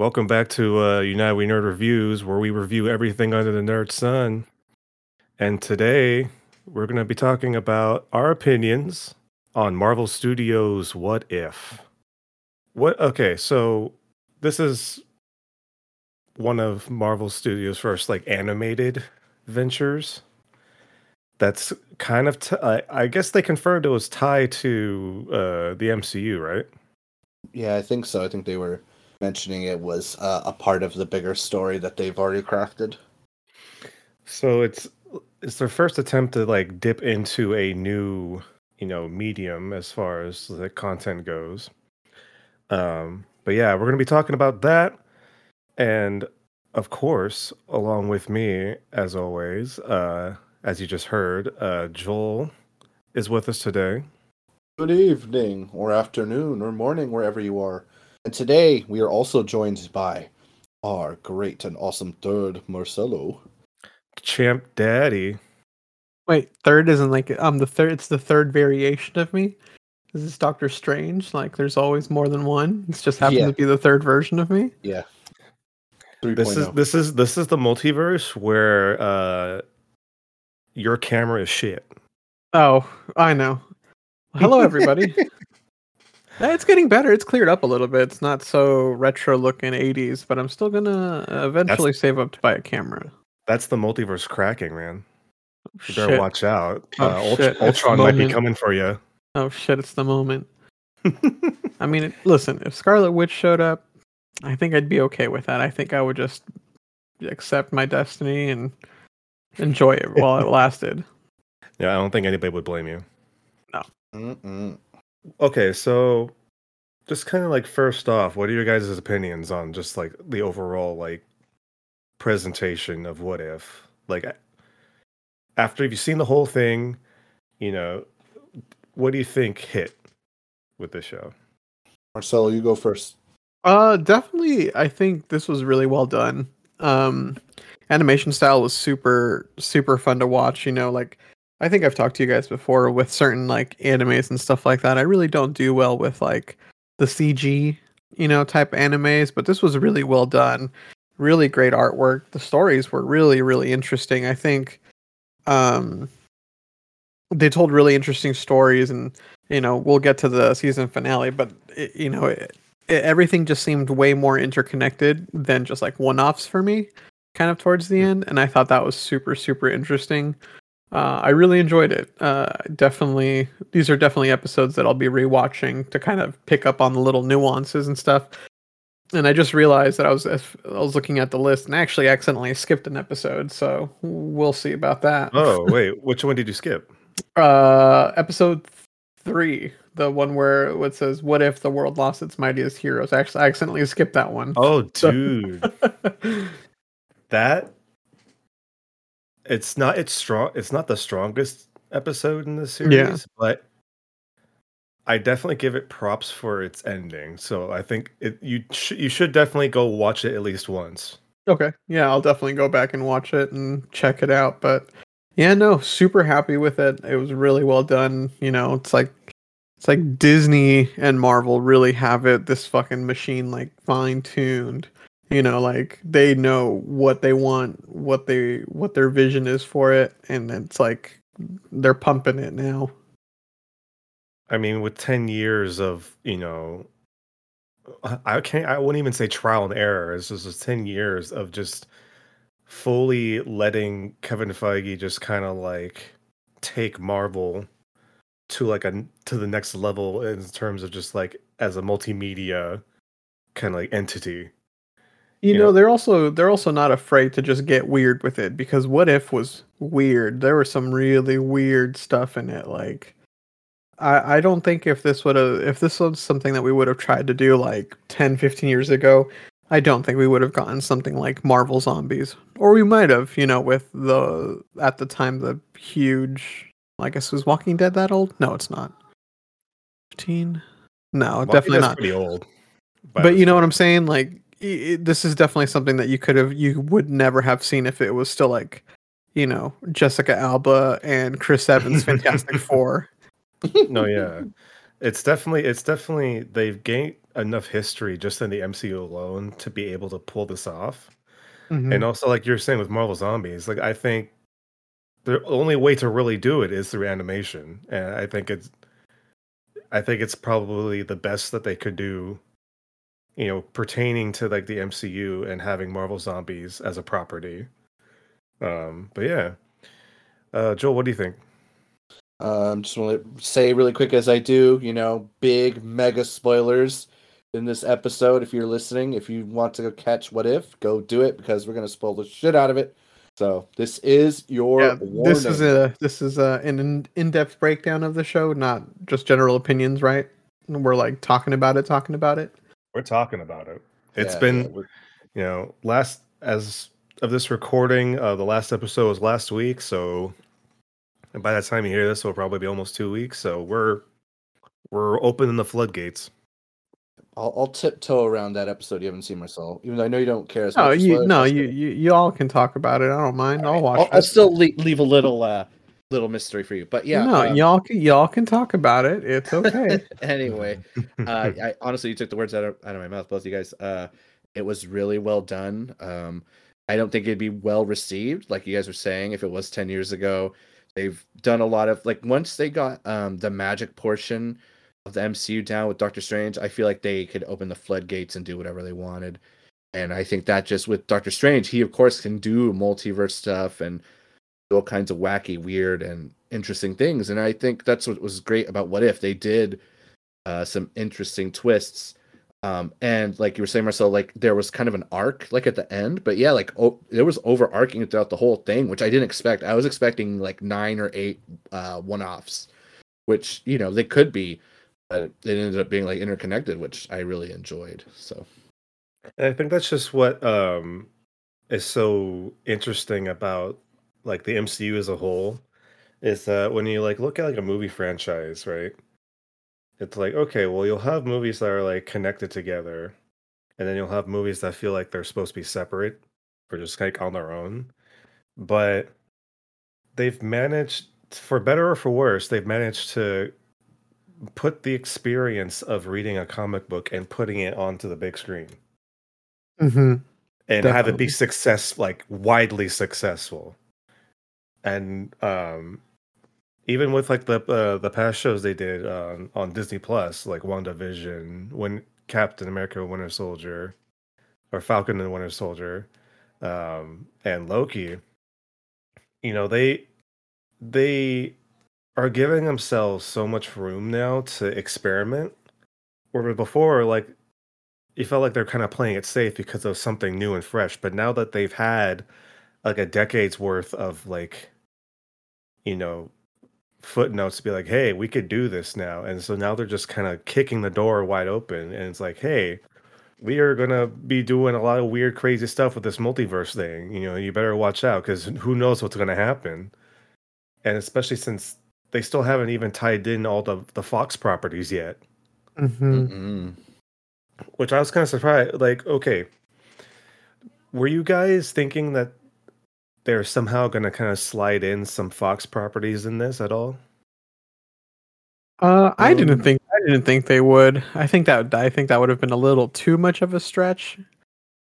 Welcome back to uh, United We Nerd Reviews, where we review everything under the nerd sun. And today we're going to be talking about our opinions on Marvel Studios' What If. What? Okay, so this is one of Marvel Studios' first like animated ventures. That's kind of, t- I, I guess they confirmed it was tied to uh, the MCU, right? Yeah, I think so. I think they were mentioning it was uh, a part of the bigger story that they've already crafted. So it's it's their first attempt to like dip into a new, you know, medium as far as the content goes. Um, but yeah, we're gonna be talking about that, and of course, along with me, as always, uh, as you just heard, uh, Joel is with us today. Good evening, or afternoon, or morning, wherever you are. And today we are also joined by our great and awesome third, Marcelo. Champ Daddy. Wait, third isn't like um the third. It's the third variation of me. This is Doctor Strange. Like, there's always more than one. It's just happens Yeah. to be the third version of me. Yeah. This is this is this is the multiverse where uh your camera is shit. Oh, I know. Hello, everybody. It's getting better. It's cleared up a little bit. It's not so retro looking 80s, but I'm still gonna uh, eventually save up to buy a camera. That's the multiverse cracking, man. You better Shit. watch out. Oh, uh, Ult- Ultron might be coming for you. Oh shit! It's the moment. I mean, listen. If Scarlet Witch showed up, I think I'd be okay with that. I think I would just accept my destiny and enjoy it while it lasted. yeah, I don't think anybody would blame you. No. Mm-mm. Okay, so just kind of like first off, what are your guys' opinions on just like the overall like presentation of what if? Like after you've seen the whole thing, you know, what do you think hit with the show? Marcelo, you go first. Uh, definitely. I think this was really well done. Um, animation style was super, super fun to watch. You know, like I think I've talked to you guys before with certain like animes and stuff like that. I really don't do well with like the CG, you know, type animes, but this was really well done. Really great artwork. The stories were really, really interesting. I think, um, they told really interesting stories, and you know, we'll get to the season finale, but it, you know, it, it, everything just seemed way more interconnected than just like one-offs for me kind of towards the end and i thought that was super super interesting uh, i really enjoyed it. Uh, definitely these are definitely episodes that i'll be rewatching to kind of pick up on the little nuances and stuff. And i just realized that i was i was looking at the list and actually accidentally skipped an episode so we'll see about that. Oh, wait, which one did you skip? uh episode three the one where it says what if the world lost its mightiest heroes? Actually i accidentally skipped that one. Oh, dude. that it's not it's strong it's not the strongest episode in the series Yeah. but i definitely give it props for its ending so i think it you sh- you should definitely go watch it at least once. Okay yeah i'll definitely go back and watch it and check it out but yeah no super happy with it. It was really well done you know it's like it's like disney and marvel really have it this fucking machine like fine tuned you know like they know what they want what they what their vision is for it and it's like they're pumping it now. I mean with 10 years of you know I- can't i wouldn't even say trial and error it's just 10 years of just fully letting kevin feige just kind of like take marvel to like a to the next level in terms of just like as a multimedia kind of like entity You You know, know? they're also they're also not afraid to just get weird with it because what if was weird. There was some really weird stuff in it. Like I I don't think if this would have if this was something that we would have tried to do like 10, 15 years ago, I don't think we would have gotten something like Marvel Zombies. Or we might have, you know, with the at the time the huge I guess was Walking Dead that old? No, it's not. 15? No, Walking definitely not pretty old by but you know what. I'm saying? Like, i i this is definitely something that you could have, you would never have seen if it was still like, you know, Jessica Alba and Chris Evans, Fantastic Four. no yeah it's definitely it's definitely they've gained enough history just in the MCU alone to be able to pull this off. Mhm. And also, like you're saying with Marvel Zombies, like I think the only way to really do it is through animation, and I think it's, I think it's probably the best that they could do, you know, pertaining to like the MCU and having Marvel Zombies as a property. Um, but yeah, uh, Joel, what do you think? Um, just want to say really quick as I do, you know, big mega spoilers in this episode. If you're listening, if you want to go catch What If, go do it because we're gonna spoil the shit out of it. So this is your Yeah, this is a this is a, an in-depth breakdown of the show, not just general opinions, right? We're like talking about it, talking about it. We're talking about it. It's Yeah, been yeah, you know last as of this recording uh the last episode was last week so and by the time you hear this it'll probably be almost two weeks so we're we're opening the floodgates I'll, I'll tiptoe around that episode you haven't seen, Marcel. Even though I know you don't care as No, much. you spoilers, no, you, you you all can talk about it. I don't mind. I'll watch I'll, I'll still leave, leave a little uh little mystery for you. But yeah, no, um, y'all can y'all can talk about it. It's okay. anyway, uh, I honestly you took the words out of out of my mouth, both of you guys. Uh, it was really well done. Um, I don't think it'd be well received, like you guys were saying, if it was ten years ago. They've done a lot of like once they got um the magic portion of the MCU down with Doctor Strange, I feel like they could open the floodgates and do whatever they wanted. And I think that just with Doctor Strange, he of course can do multiverse stuff and do all kinds of wacky, weird, and interesting things. And I think that's what was great about What If. They did uh, some interesting twists. Um, and like you were saying, Marcel, like there was kind of an arc like at the end, but yeah, like oh, there was overarching throughout the whole thing, which I didn't expect. I was expecting like nine or eight uh, one-offs, which you know they could be, but it ended up being like interconnected, which I really enjoyed. So and i think that's just what um is so interesting about like the mcu as a whole is that when you like look at like a movie franchise right? It's like okay well you'll have movies that are like connected together and then you'll have movies that feel like they're supposed to be separate or just like on their own but they've managed for better or for worse they've managed to put the experience of reading a comic book and putting it onto the big screen. Hmm and have it be success like widely successful and um even with like the uh, the past shows they did um, on Disney Plus like WandaVision when Captain America Winter Soldier or Falcon and Winter Soldier um and Loki you know they they are giving themselves so much room now to experiment where before like you felt like they're kind of playing it safe because of something new and fresh but now that they've had like a decade's worth of like you know footnotes to be like hey we could do this now and so now they're just kind of kicking the door wide open and it's like hey we are going to be doing a lot of weird crazy stuff with this multiverse thing you know you better watch out because who knows what's going to happen and especially since they still haven't even tied in all the the fox properties yet hmm mm-mm. which I was kind of surprised. Like, okay, were you guys thinking that they're somehow going to kind of slide in some Fox properties in this at all? Uh, I didn't Um, think I didn't think they would. I think that I think that would have been a little too much of a stretch.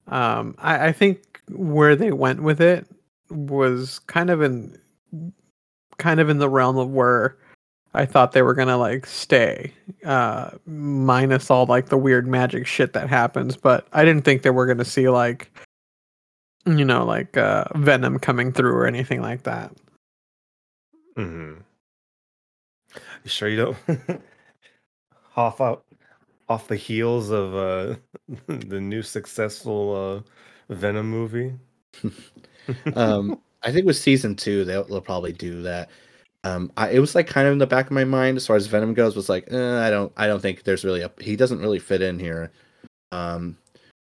Um, I, I think where they went with it was kind of in kind of in the realm of where I thought they were gonna like stay, uh, minus all like the weird magic shit that happens. But I didn't think they were gonna see like, you know, like uh, Venom coming through or anything like that. Mm-hmm. You sure you don't off out off the heels of uh, the new successful uh, Venom movie? um, I think with season two, they'll, they'll probably do that. Um, I, it was like kind of in the back of my mind as far as Venom goes. Was like, eh, I don't, I don't think there's really a. He doesn't really fit in here. Um,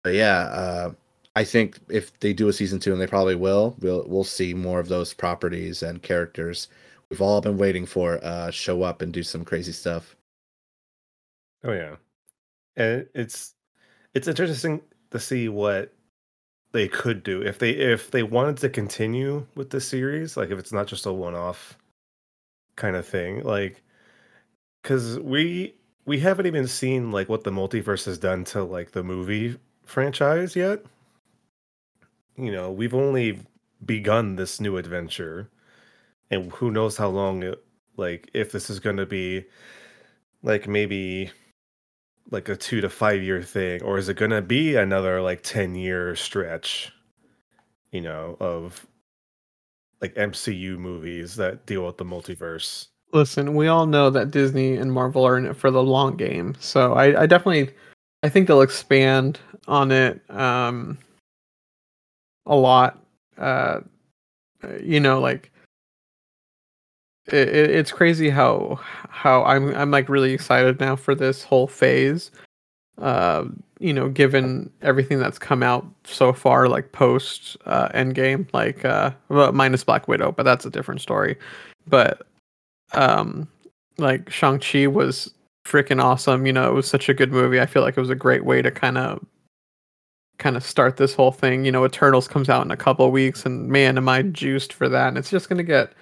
but yeah, uh, I think if they do a season two, and they probably will, we'll we'll see more of those properties and characters we've all been waiting for uh, show up and do some crazy stuff. Oh yeah, and it's it's interesting to see what they could do if they if they wanted to continue with the series, like if it's not just a one off kind of thing, like because we we haven't even seen like what the multiverse has done to like the movie franchise yet. You know, we've only begun this new adventure, and who knows how long it like if this is going to be like maybe like a two to five year thing, or is it going to be another like ten year stretch? You know, of like MCU movies that deal with the multiverse. Listen, we all know that Disney and Marvel are in it for the long game. So I, I definitely I think they'll expand on it um a lot. Uh you know, like it, it's crazy how how I'm I'm like really excited now for this whole phase. Uh, you know, given everything that's come out so far, like post uh, Endgame, like uh, minus Black Widow, but that's a different story. But um, like Shang Chi was freaking awesome. You know, it was such a good movie. I feel like it was a great way to kind of kind of start this whole thing. You know, Eternals comes out in a couple weeks, and man, am I juiced for that! And it's just gonna get.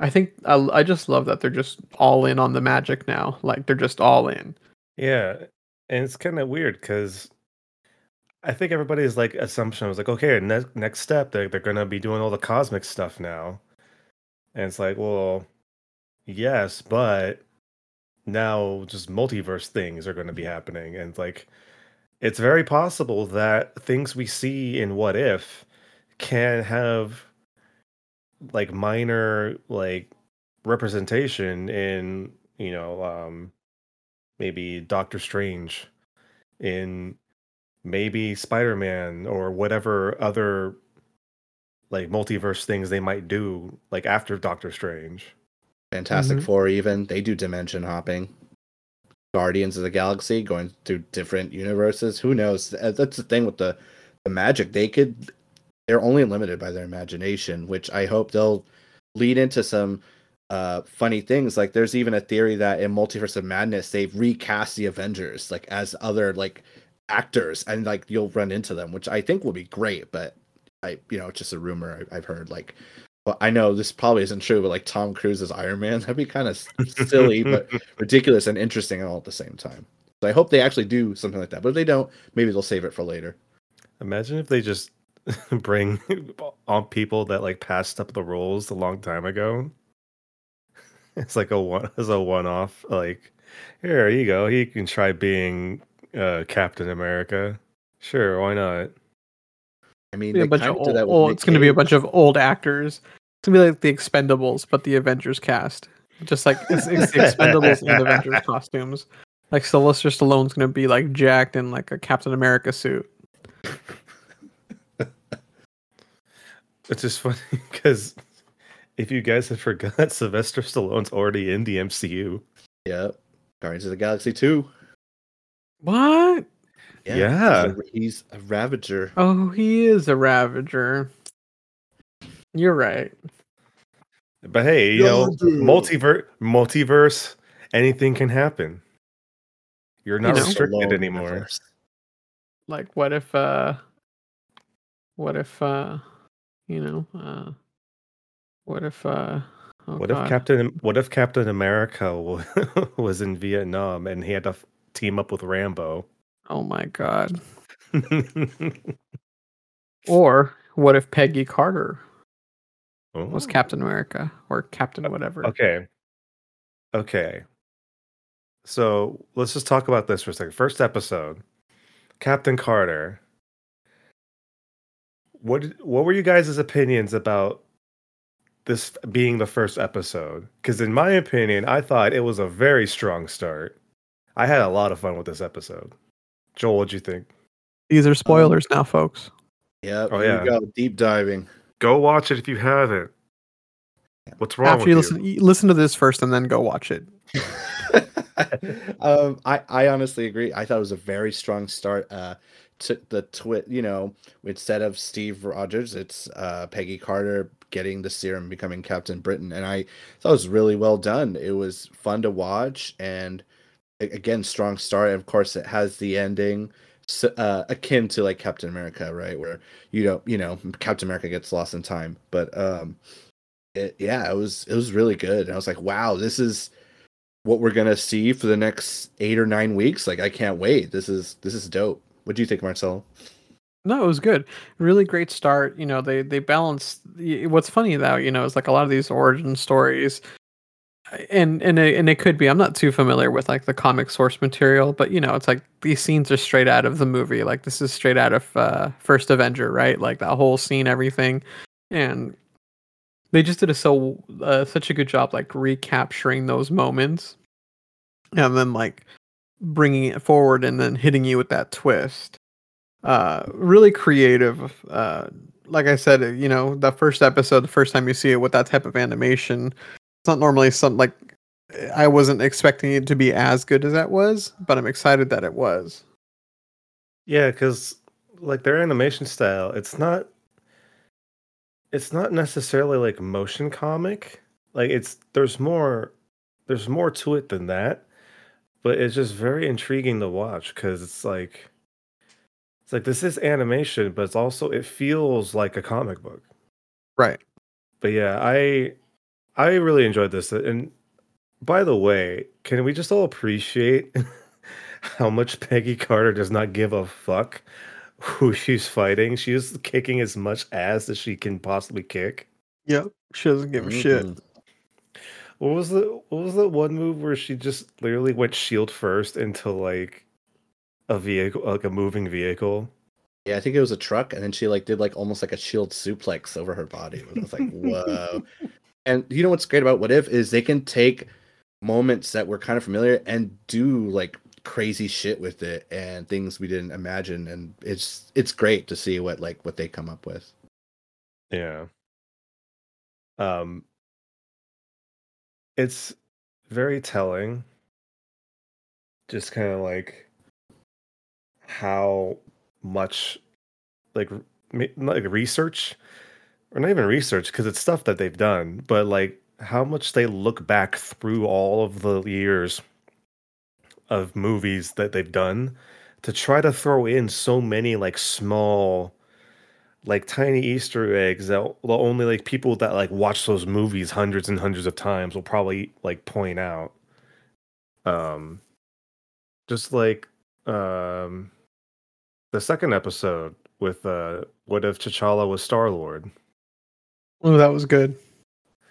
I think I, I just love that they're just all in on the magic now. Like they're just all in. Yeah, and it's kind of weird because I think everybody's like assumption was like, okay, next next step, they're they're gonna be doing all the cosmic stuff now, and it's like, well, yes, but now just multiverse things are going to be happening, and like, it's very possible that things we see in What If can have like minor like representation in you know um maybe Doctor Strange, in maybe Spider Man or whatever other like multiverse things they might do like after Doctor Strange. Fantastic mm-hmm. Four, even they do dimension hopping. Guardians of the Galaxy going through different universes. Who knows? That's the thing with the the magic. They could. They're only limited by their imagination, which I hope they'll lead into some uh funny things like there's even a theory that in multiverse of madness they've recast the avengers like as other like actors and like you'll run into them which i think will be great but i you know it's just a rumor I, have heard like well i know this probably isn't true but like tom cruise as iron man that'd be kind of silly but ridiculous and interesting all at the same time so i hope they actually do something like that but if they don't maybe they'll save it for later imagine if they just bring on people that like passed up the roles a long time ago it's like a one as a one off. Like, here you go. He can try being uh, Captain America. Sure, why not? I mean, a bunch of old, old it's going to be a bunch of old actors. It's going to be like the Expendables, but the Avengers cast. Just like it's, it's the Expendables and Avengers costumes. Like Sylvester Stallone's going to be like jacked in like a Captain America suit. It's just funny because if you guys have forgot, Sylvester Stallone's already in the MCU. Yep. Guardians of the Galaxy 2. What? Yeah. yeah. He's, a, he's, a, Ravager. Oh, he is a Ravager. You're right. But hey, you know, multiverse, multiverse, anything can happen. You're not you know, restricted anymore. Universe. Like, what if, uh, what if, uh, you know, uh, what if uh oh what God. if Captain what if Captain America was in Vietnam and he had to team up with Rambo? Oh my God. or what if Peggy Carter oh. was Captain America or Captain whatever? Okay. Okay. So let's just talk about this for a second. First episode, Captain Carter. What what were you guys' opinions about this being the first episode because in my opinion i thought it was a very strong start i had a lot of fun with this episode joel what'd you think these are spoilers um, now folks yeah oh yeah go deep diving go watch it if you haven't what's wrong after you listen you? listen to this first and then go watch it um i i honestly agree i thought it was a very strong start uh to the twit you know instead of steve rogers it's uh peggy carter getting the serum, becoming Captain Britain, and I thought it was really well done. It was fun to watch, and again, strong start. And of course, it has the ending uh, akin to like Captain America, right? Where you don't, you know, Captain America gets lost in time, but um, it, yeah, it was it was really good. And I was like, wow, this is what we're gonna see for the next eight or nine weeks. Like I can't wait. This is this is dope. What do you think, Marcel? No, it was good. Really great start. You know, they they balance. What's funny though, you know, is like a lot of these origin stories, and and it, and it could be. I'm not too familiar with like the comic source material, but you know, it's like these scenes are straight out of the movie. Like this is straight out of uh, First Avenger, right? Like that whole scene, everything, and they just did a so uh, such a good job like recapturing those moments, and then like bringing it forward and then hitting you with that twist uh really creative uh like i said you know the first episode the first time you see it with that type of animation it's not normally something like i wasn't expecting it to be as good as that was but i'm excited that it was Yeah, because like their animation style, it's not it's not necessarily like motion comic. Like it's there's more there's more to it than that, but it's just very intriguing to watch because it's like it's like this is animation, but it's also it feels like a comic book. right But yeah, I I really enjoyed this. And by the way, can we just all appreciate how much Peggy Carter does not give a fuck who she's fighting? She's kicking as much ass as she can possibly kick. yep she doesn't give a shit Mhm. What was the what was the one move where she just literally went shield first into like a vehicle like a moving vehicle? Yeah, I think it was a truck, and then she like did like almost like a shield suplex over her body. I was like, whoa. And you know what's great about What If is they can take moments that were kind of familiar and do like crazy shit with it and things we didn't imagine, and it's it's great to see what like what they come up with. Yeah. Um it's very telling just kind of like how much like like research or not even research because it's stuff that they've done but like how much they look back through all of the years of movies that they've done to try to throw in so many like small like tiny Easter eggs that only like people that like watch those movies hundreds and hundreds of times will probably like point out. Um, just like um, the second episode with uh, what if T'Challa was Star Lord? Oh that was good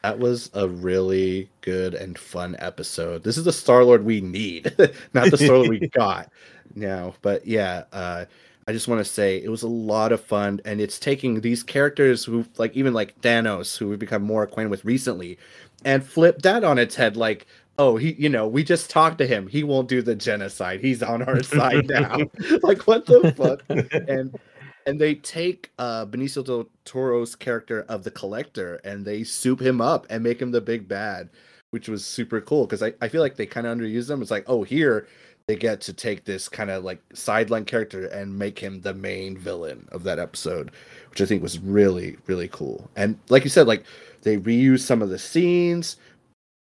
That was a really good and fun episode. This is the Star Lord we need, not the Star Lord we got now. But yeah, uh, I just want to say it was a lot of fun, and it's taking these characters who, like, even like Thanos, who we've become more acquainted with recently, and flip that on its head. Like, oh, he, you know, we just talked to him. He won't do the genocide. He's on our side now. like, what the fuck? and and they take uh Benicio del Toro's character of the collector and they soup him up and make him the big bad, which was super cool because I, I feel like they kind of underuse them. It's like, oh, here they get to take this kind of like sideline character and make him the main villain of that episode, which I think was really, really cool. And like you said, like they reuse some of the scenes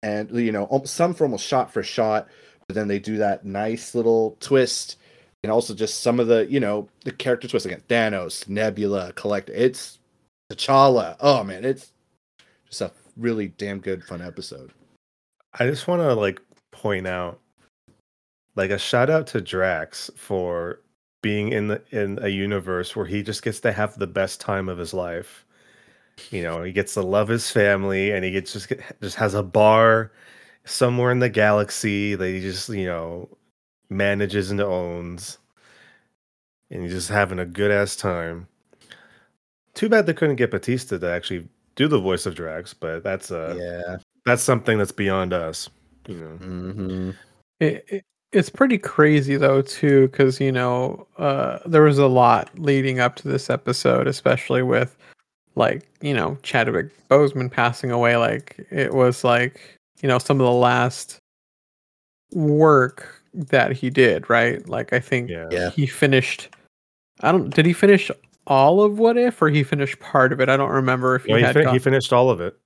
and you know, some for almost shot for shot, but then they do that nice little twist and also just some of the you know the character twists again thanos nebula collector it's t'challa oh man it's just a really damn good fun episode I just want to like point out, like a shout out to Drax for being in the in a universe where he just gets to have the best time of his life. You know, he gets to love his family, and he gets just just has a bar somewhere in the galaxy that he just you know manages and owns, and he's just having a good ass time. Too bad they couldn't get Batista to actually do the voice of Drax, but that's uh yeah that's something that's beyond us. You know. hmm it, it, it's pretty crazy though too because you know uh there was a lot leading up to this episode especially with like you know chadwick boseman passing away like it was like you know some of the last work that he did right like i think Yeah. Yeah. he finished i don't did he finish all of what if or he finished part of it i don't remember if he No, he, had fin- got- he finished all of it.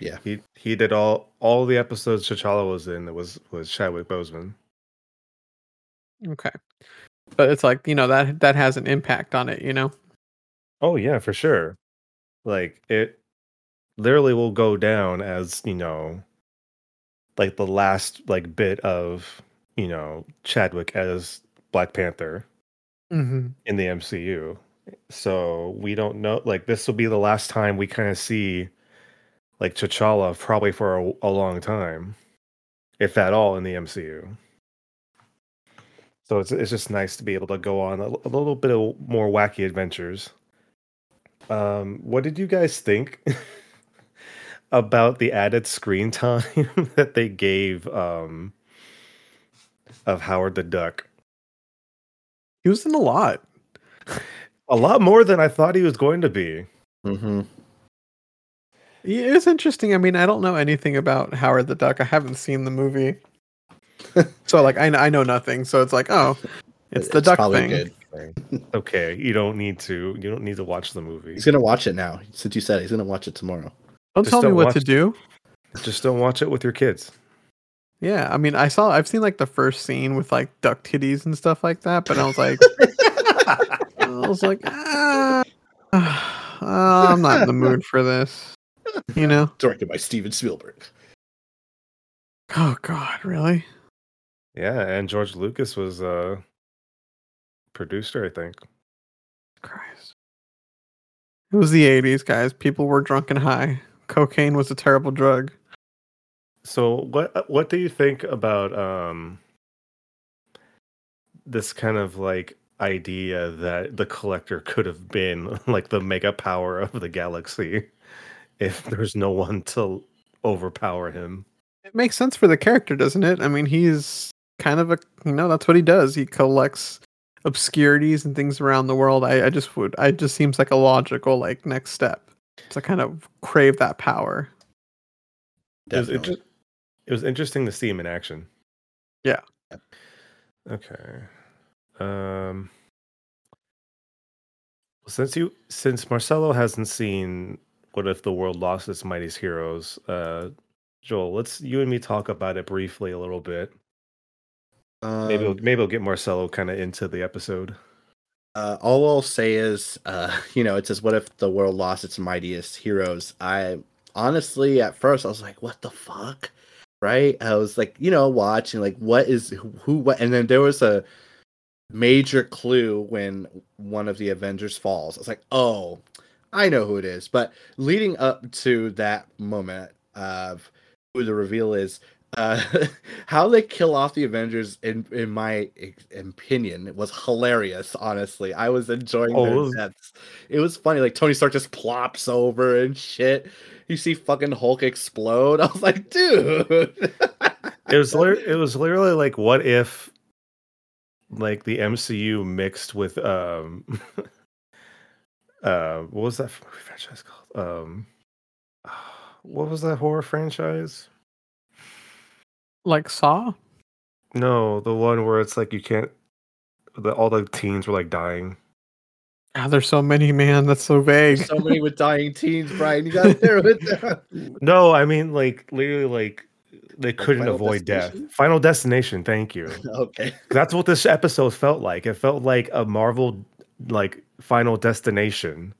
Yeah. He he did all all the episodes T'Challa was in. It was was Chadwick Boseman. okay but it's like you know that that has an impact on it you know Oh yeah, for sure. Like it literally will go down as you know like the last like bit of you know Chadwick as Black Panther hmm in the MCU. So we don't know like this will be the last time we kind of see like T'Challa probably for a, a long time, if at all in the MCU. So it's it's just nice to be able to go on a, a little bit of more wacky adventures. Um, what did you guys think about the added screen time that they gave um, of Howard the Duck? He was in a lot. A lot more than I thought he was going to be. Mm-hmm. Yeah, It was interesting. I mean, I don't know anything about Howard the Duck. I haven't seen the movie, so like I, I know nothing. So it's like, oh, it's the duck probably thing. good. Okay, you don't need to. You don't need to watch the movie. He's gonna watch it now. Since you said it, he's gonna watch it tomorrow. Don't Just tell me don't what watch to it. do. Just don't watch it with your kids. Yeah, I mean, I saw, I've seen like the first scene with like duck titties and stuff like that, but I was like, I was like, ah, I'm not in the mood for this. You know? Directed by Steven Spielberg. Oh God, really? Yeah, and George Lucas was uh producer, I think. Christ. It was the 80s, guys. People were drunk and high. Cocaine was a terrible drug. So what what do you think about um this kind of like idea that the collector could have been like the mega power of the galaxy if there's no one to overpower him? It makes sense for the character, doesn't it? I mean, he's kind of a, you know, that's what he does. He collects obscurities and things around the world. I, I just would, I just seems like a logical, like, next step to kind of crave that power. It was, Definitely. inter- it was interesting to see him in action. Yeah. Okay. Um since you since Marcelo hasn't seen What If the World Lost Its Mightiest Heroes, uh Joel, let's you and me talk about it briefly a little bit. Maybe we'll, Um, maybe we'll get Marcelo kind of into the episode. Uh, all I'll say is, uh, you know, it says, "What if the world lost its mightiest heroes?" I honestly, at first, I was like, "What the fuck?" Right? I was like, you know, watching like, what is who, what? And then there was a major clue when one of the Avengers falls. I was like, "Oh, I know who it is." But leading up to that moment of who the reveal is, uh, how they kill off the Avengers, in in my opinion, was hilarious. Honestly, I was enjoying Oh, their deaths. It was funny. Like Tony Stark just plops over and shit. You see fucking Hulk explode. I was like, dude. It was it was literally like what if like the MCU mixed with um uh what was that franchise called? Um what was that horror franchise? Like Saw? No, the one where it's like you can't the, all the teens were like dying. Ah, there's so many, man. That's so vague. so many with dying teens, Brian. You gotta narrow it down. No, I mean like literally like they couldn't Final avoid death. Final destination, thank you. Okay. That's what this episode felt like. It felt like a Marvel like final destination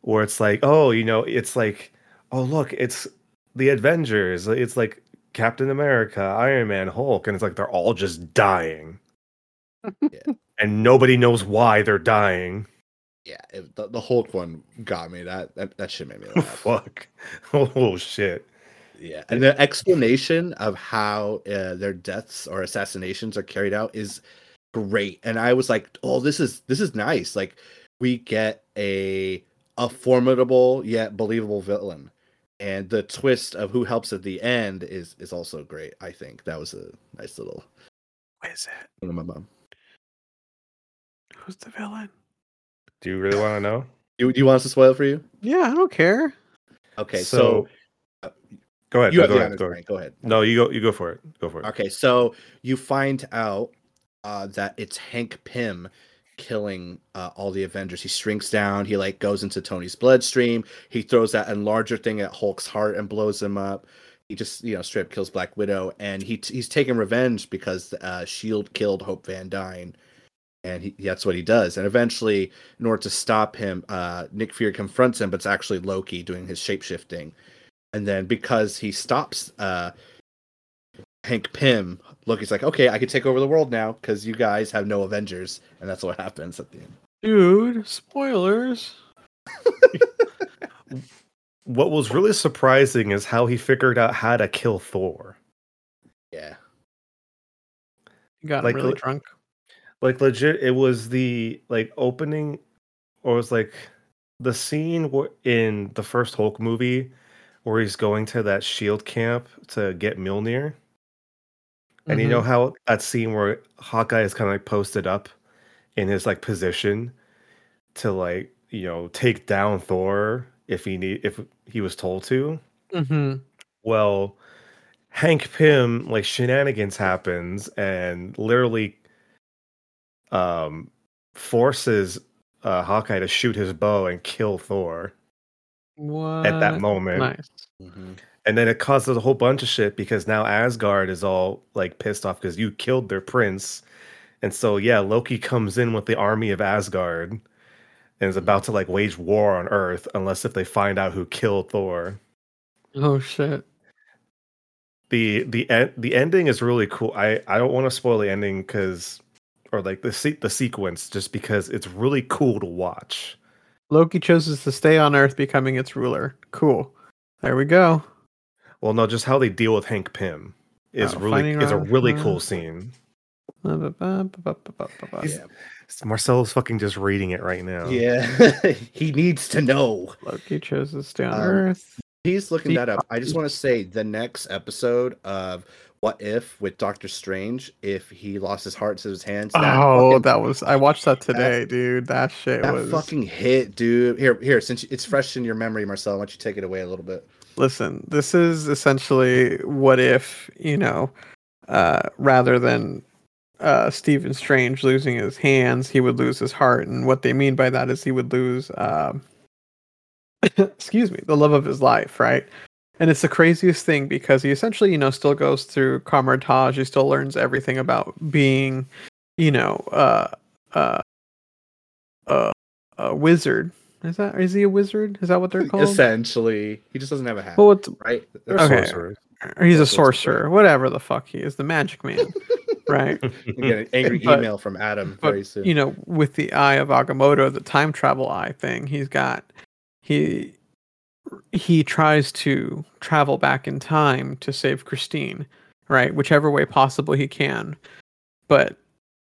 where it's like, oh, you know, it's like, oh look, it's the Avengers. It's like Captain America, Iron Man, Hulk, and it's like they're all just dying. Yeah. And nobody knows why they're dying. Yeah, it, the, the Hulk one got me. That that, that shit made me laugh. Fuck. Oh shit. Yeah, and the explanation of how uh, their deaths or assassinations are carried out is great. And I was like, "Oh, this is this is nice." Like we get a a formidable yet believable villain, and the twist of who helps at the end is is also great. I think that was a nice little What is it? thing of my mom. Who's the villain? Do you really want to know? You do you want us to spoil it for you? Yeah, I don't care. Okay, so, uh, go ahead. you no, have go the ahead. Go ahead. Go ahead. No, you go. You go for it. Go for it. Okay, so you find out uh, that it's Hank Pym killing uh, all the Avengers. He shrinks down. He like goes into Tony's bloodstream. He throws that enlarger thing at Hulk's heart and blows him up. He just you know straight up kills Black Widow, and he he's taking revenge because uh, Shield killed Hope Van Dyne, and he, that's what he does. And eventually, in order to stop him, uh, Nick Fury confronts him, but it's actually Loki doing his shape shifting. And then because he stops uh, Hank Pym, Loki's like, okay, I can take over the world now because you guys have no Avengers, and that's what happens at the end. Dude, spoilers. What was really surprising is how he figured out how to kill Thor. Yeah. You got Like, really le- drunk. Like legit, it was the like opening, or it was like the scene in the first Hulk movie where he's going to that Shield camp to get Mjolnir. And you know Mhm. how that scene where Hawkeye is kind of like posted up in his like position to like you know take down Thor if he need if he was told to. Mhm. Well, Hank Pym like shenanigans happens and literally um forces uh Hawkeye to shoot his bow and kill Thor What? at that moment. Nice. Mm-hmm. And then it causes a whole bunch of shit because now Asgard is all like pissed off because you killed their prince. And so yeah, Loki comes in with the army of Asgard and is about to like wage war on Earth unless if they find out who killed Thor. Oh shit. The the en- the ending is really cool. I I don't want to spoil the ending because or like the se- the sequence just because it's really cool to watch. Loki chooses to stay on Earth, becoming its ruler. Cool. There we go. Well, no, just how they deal with Hank Pym is Oh, really finding is a really Ra- cool scene. He's- Marcelo's fucking just reading it right now. Yeah. he needs to know. Loki chooses to stay on Um, Earth. He's looking See- that up. I just want to say the next episode of What If with Doctor Strange, if he lost his heart to his hands. That Oh, fucking, that was I watched that today, dude. That shit that was fucking hit, dude. Here, here. Since it's fresh in your memory, Marcel, why don't you take it away a little bit? listen, this is essentially what if, you know, uh rather than uh Stephen Strange losing his hands, he would lose his heart. And what they mean by that is he would lose um excuse me, the love of his life, right? And it's the craziest thing because he essentially, you know, still goes through Kamar-Taj, he still learns everything about being, you know, uh uh uh a wizard. Is that is he a wizard? Is that what they're called? Essentially, he just doesn't have a hat, Well, what's, right? They're Okay. sorcerers. he's a sorcerer, whatever the fuck he is, the magic man, right? You get an angry But- email from Adam But very soon. you know, with the eye of Agamotto, the time travel eye thing, he's got he he tries to travel back in time to save Christine, right? Whichever way possible he can. But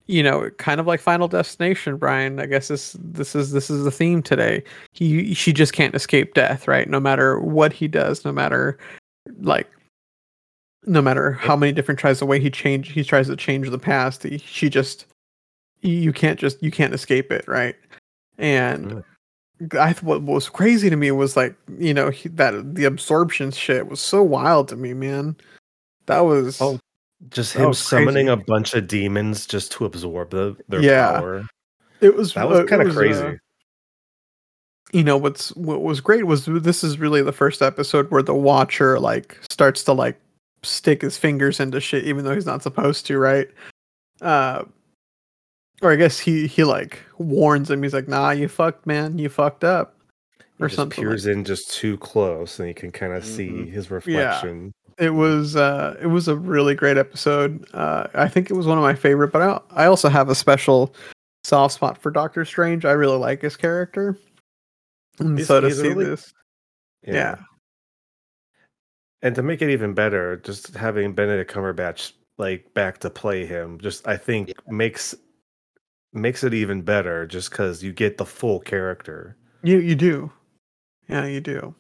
you know, kind of like Final Destination, Brian. I guess this this is this is the theme today. He she just can't escape death, right? No matter what he does, no matter like no matter how many different tries the way he change he tries to change the past, he, she just you can't just you can't escape it, right? And I what was crazy to me was like you know he, that the absorption shit was so wild to me, man. That was Oh, Just him summoning a bunch of demons just to absorb the, their Yeah. power. it was That was uh, kind of crazy. uh, you know what's what was great was this is really the first episode where the watcher like starts to like stick his fingers into shit even though he's not supposed to right uh or i guess he he like warns him. He's like nah you fucked man. You fucked up. Or just something peers like- in just too close, and you can kind of see Mhm. his reflection. it was uh it was a really great episode. Uh i think it was one of my favorite but i, I also have a special soft spot for doctor strange. I really like his character. And He's- so to see really- this. Yeah. And to make it even better, just having Benedict Cumberbatch like back to play him, just I think makes makes it even better. Just because you get the full character. You you do. Yeah, you do.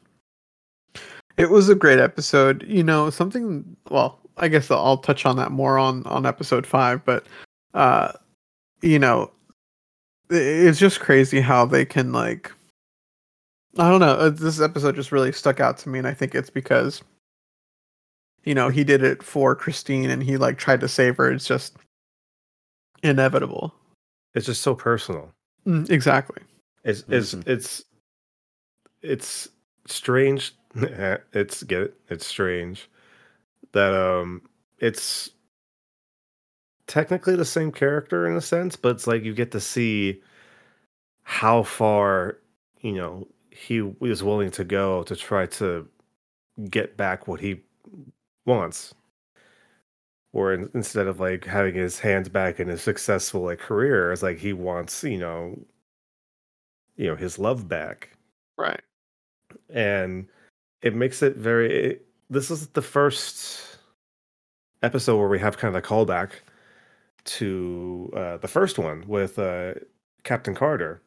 It was a great episode. You know, something well, I guess I'll touch on that more on on episode 5, but uh you know, it's just crazy how they can like I don't know, uh, this episode just really stuck out to me and I think it's because you know, he did it for Christine and he like tried to save her. It's just inevitable. It's just so personal. Mm, exactly. It's it's Mhm. it's it's strange. it's get it. It's strange that um it's technically the same character in a sense, but it's like you get to see how far you know he was willing to go to try to get back what he wants. Or in, instead of like having his hands back in his successful like career, it's like he wants you know, you know his love back, Right. and it makes it very. It, this is the first episode where we have kind of a callback to uh, the first one with uh, Captain Carter.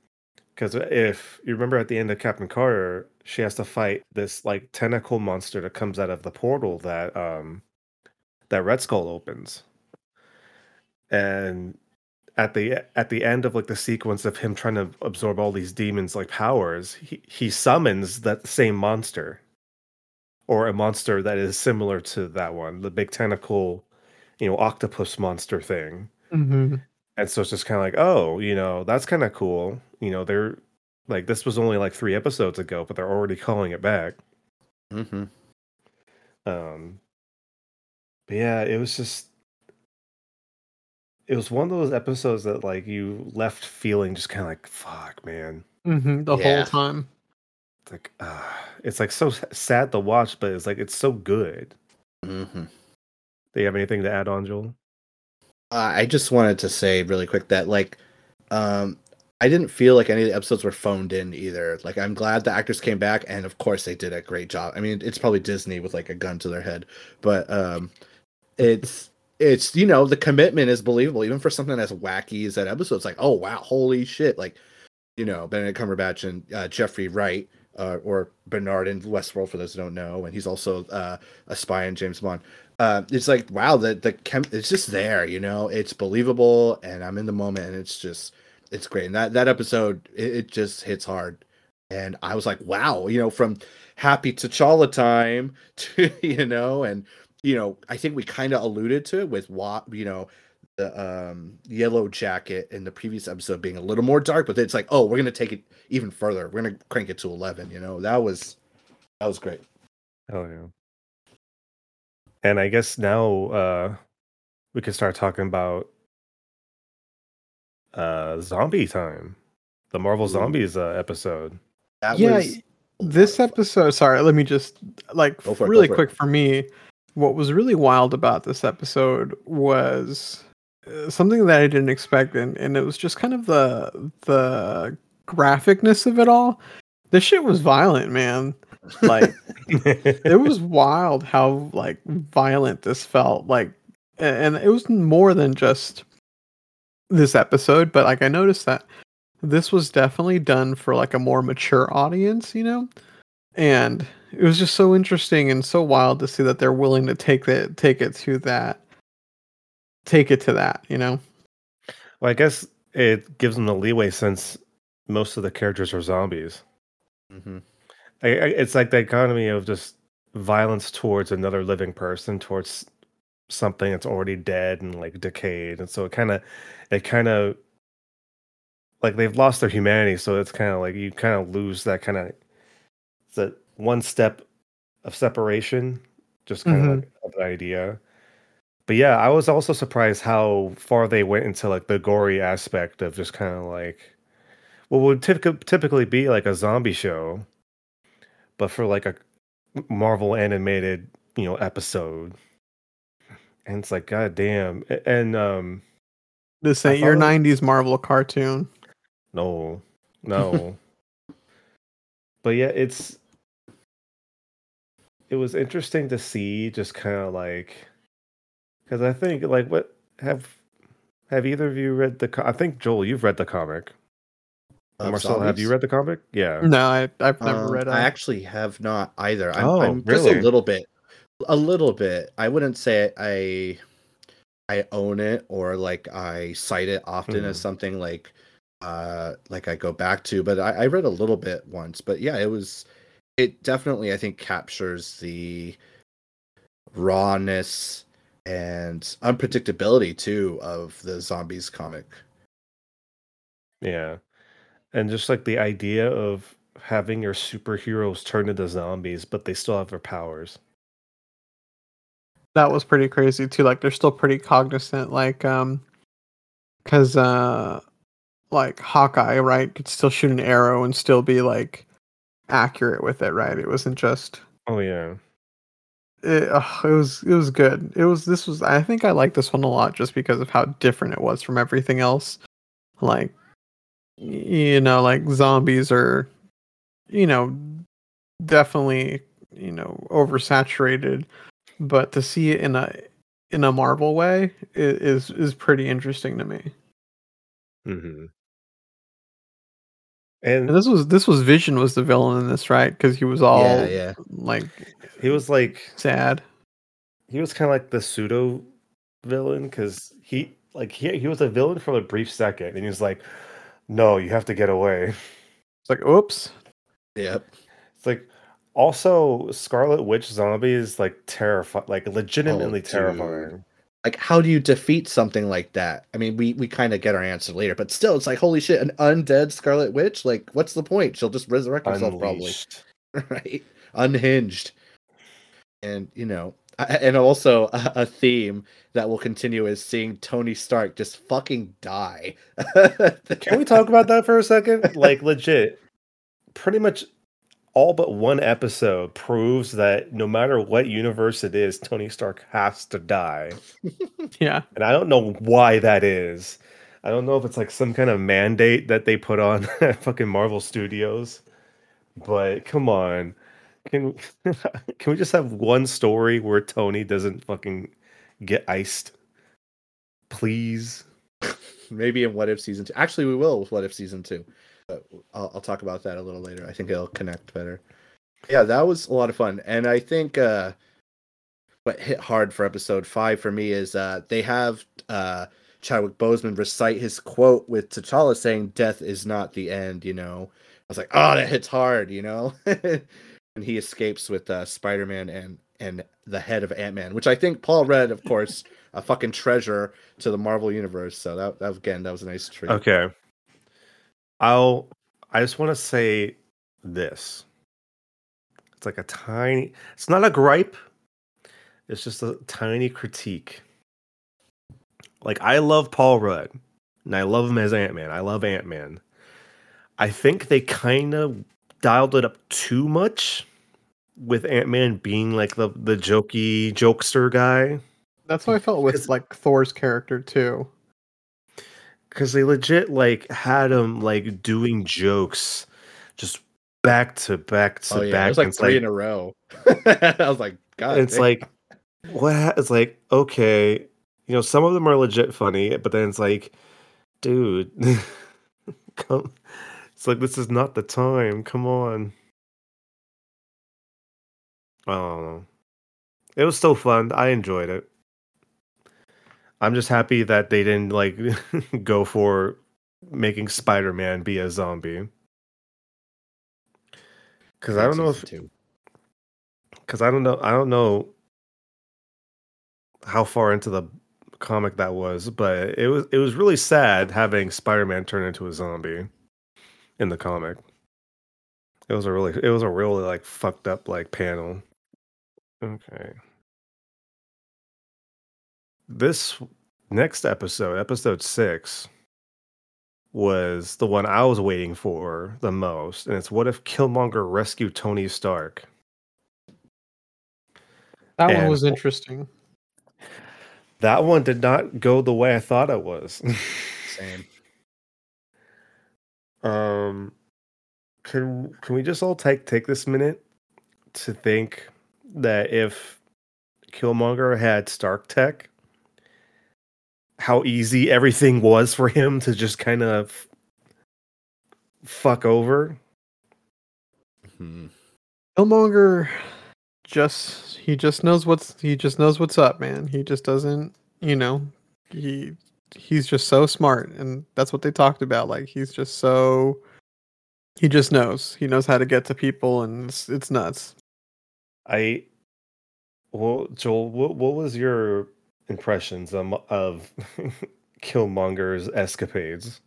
Because if you remember at the end of Captain Carter, she has to fight this like tentacle monster that comes out of the portal that um that Red Skull opens. And at the at the end of like the sequence of him trying to absorb all these demons like powers, he, he summons that same monster. Or a monster that is similar to that one, the big tentacle, you know, octopus monster thing. hmm And so it's just kind of like, oh, you know, that's kind of cool. You know, they're like this was only like three episodes ago, but they're already calling it back. Mm-hmm. Um, but yeah, it was just it was one of those episodes that like you left feeling just kind of like, fuck, man. hmm The Yeah. whole time. It's like, uh, it's like so sad to watch, but it's like it's so good. Mm-hmm. Do you have anything to add on, Joel? Uh, I just wanted to say really quick that like um I didn't feel like any of the episodes were phoned in either. Like I'm glad the actors came back and of course they did a great job. I mean, it's probably Disney with like a gun to their head, but um it's it's you know, the commitment is believable even for something as wacky as that episode. It's like, "Oh wow, holy shit." Like you know, Benedict Cumberbatch and uh, Jeffrey Wright uh, or Bernard in Westworld for those who don't know, and he's also uh, a spy in James Bond uh, it's like wow the the chem it's just there you know it's believable and i'm in the moment and it's just it's great and that that episode it, it just hits hard and i was like wow you know from happy t'challa time to you know and you know i think we kind of alluded to it with what you know the um yellow jacket in the previous episode being a little more dark but it's like oh we're gonna take it even further we're gonna crank it to 11 you know that was that was great Oh yeah. And I guess now uh we can start talking about uh zombie time. The Marvel Ooh. Zombies uh, episode. that Yeah, was This episode, sorry, let me just like Go for it, go really for quick for me. What was really wild about this episode was uh, something that I didn't expect, and, and it was just kind of the the graphicness of it all. This shit was violent, man. Like it was wild how like violent this felt. Like, and it was more than just this episode, but like I noticed that this was definitely done for like a more mature audience, you know? And it was just so interesting and so wild to see that they're willing to take it take it to that take it to that, you know? well, I guess it gives them the leeway since most of the characters are zombies. Mhm. I, I, it's like the economy of just violence towards another living person, towards something that's already dead and like decayed, and so it kind of, it kind of, like they've lost their humanity, so it's kind of like you kind of lose that kind of, that one step of separation, just kind of Mhm. like of the idea. But yeah, I was also surprised how far they went into like the gory aspect of just kind of like what would typically typically be like a zombie show, but for like a Marvel animated, you know, episode. And it's like, god damn. And um This ain't your 90s Marvel cartoon. no, no. but yeah, it's it was interesting to see just kind of like because I think like what have have either of you read the co- I think Joel you've read the comic. Of Marcel, have you read the comic? Yeah. No, I, I've never Um, read I actually have not either. I'm, Oh, I'm just really? a little bit, a little bit. I wouldn't say I, I own it or like I cite it often as Mhm. something like, uh, like I go back to. But I, I read a little bit once. But yeah, it was, it definitely I think captures the rawness and unpredictability too of the zombies comic. Yeah. And just like the idea of having your superheroes turn into zombies, but they still have their powers. that was pretty crazy too. Like they're still pretty cognizant, like um, because uh, like Hawkeye, right, could still shoot an arrow and still be like accurate with it, right? It wasn't just Oh yeah. it, uh, it was it was good. It was this was I think I like this one a lot just because of how different it was from everything else. Like you know, like zombies are you know definitely you know oversaturated, but to see it in a in a Marvel way is is pretty interesting to me. hmm And And this was this was Vision was the villain in this, right? Because he was all Yeah, yeah. like he was like sad. he was kind of like the pseudo villain because he like he he was a villain for a brief second, and he was like, "No, you have to get away." It's like, oops. Yep. It's like also Scarlet Witch zombie is like terrifying, like legitimately Oh, dude. terrifying. Like, how do you defeat something like that? I mean, we we kind of get our answer later, but still, it's like, holy shit, an undead Scarlet Witch. Like, what's the point? She'll just resurrect herself, probably. Right? Unhinged. And, you know, and also a, a theme that will continue is seeing Tony Stark just fucking die. Can we talk about that for a second? Like legit, pretty much all but one episode proves that no matter what universe it is, Tony Stark has to die. Yeah. And I don't know why that is. I don't know if it's like some kind of mandate that they put on fucking Marvel Studios. But come on. Can can we just have one story where Tony doesn't fucking get iced? Please. Maybe in What If season two. Actually, we will with What If season two. But I'll, I'll talk about that a little later. I think it'll connect better. Yeah, that was a lot of fun, and I think uh, what hit hard for episode five for me is uh, they have uh, Chadwick Boseman recite his quote with T'Challa saying, "Death is not the end." You know, I was like, "Oh, that hits hard," you know. and he escapes with uh, Spider Man and and the head of Ant Man, which I think Paul Rudd, of course, a fucking treasure to the Marvel universe. So that that again, that was a nice treat. Okay. I'll I just want to say this. It's like a tiny it's not a gripe. It's just a tiny critique. Like I love Paul Rudd and I love him as Ant-Man. I love Ant-Man. I think they kind of dialed it up too much with Ant-Man being like the the jokey jokester guy. That's how I felt with like Thor's character too. Because they legit like had him like doing jokes just back to back to Oh yeah, back. it was like three like, in a row. I was like, God, it's damn. like what ha- it's like okay you know some of them are legit funny but then it's like dude come it's like this is not the time come on i don't know it was still fun i enjoyed it i'm just happy that they didn't like go for making spider-man be a zombie because i don't know if because I don't know. I don't know how far into the comic that was, but it was it was really sad having Spider-Man turn into a zombie in the comic. It was a really it was a really like fucked up like panel. Okay. This next episode, episode 6 was the one I was waiting for the most, and it's what if Killmonger rescued Tony Stark? That one was interesting. That one did not go the way I thought it was. Same. um can can we just all take take this minute to think that if Killmonger had Stark Tech, how easy everything was for him to just kind of fuck over? Mhm. Killmonger just he just knows what's he just knows what's up, man. He just doesn't, you know, he he's just so smart and that's what they talked about. Like he's just so he just knows. He knows how to get to people and it's, it's nuts. I well, Joel, what what was your impressions um, of Killmonger's escapades?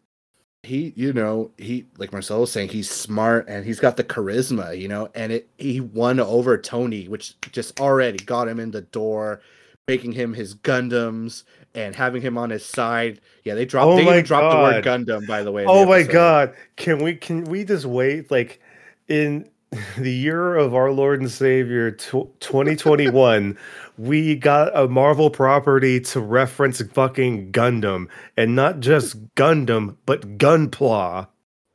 He, you know, he like Marcelo was saying, he's smart and he's got the charisma, you know, and it he won over Tony, which just already got him in the door, making him his Gundams and having him on his side. Yeah, they dropped. Oh they my dropped the word Gundam, by the way. in the Oh my god! Can we can we just wait? Like in the year of our Lord and Savior tw 2021, we got a Marvel property to reference fucking Gundam, and not just Gundam, but Gunpla.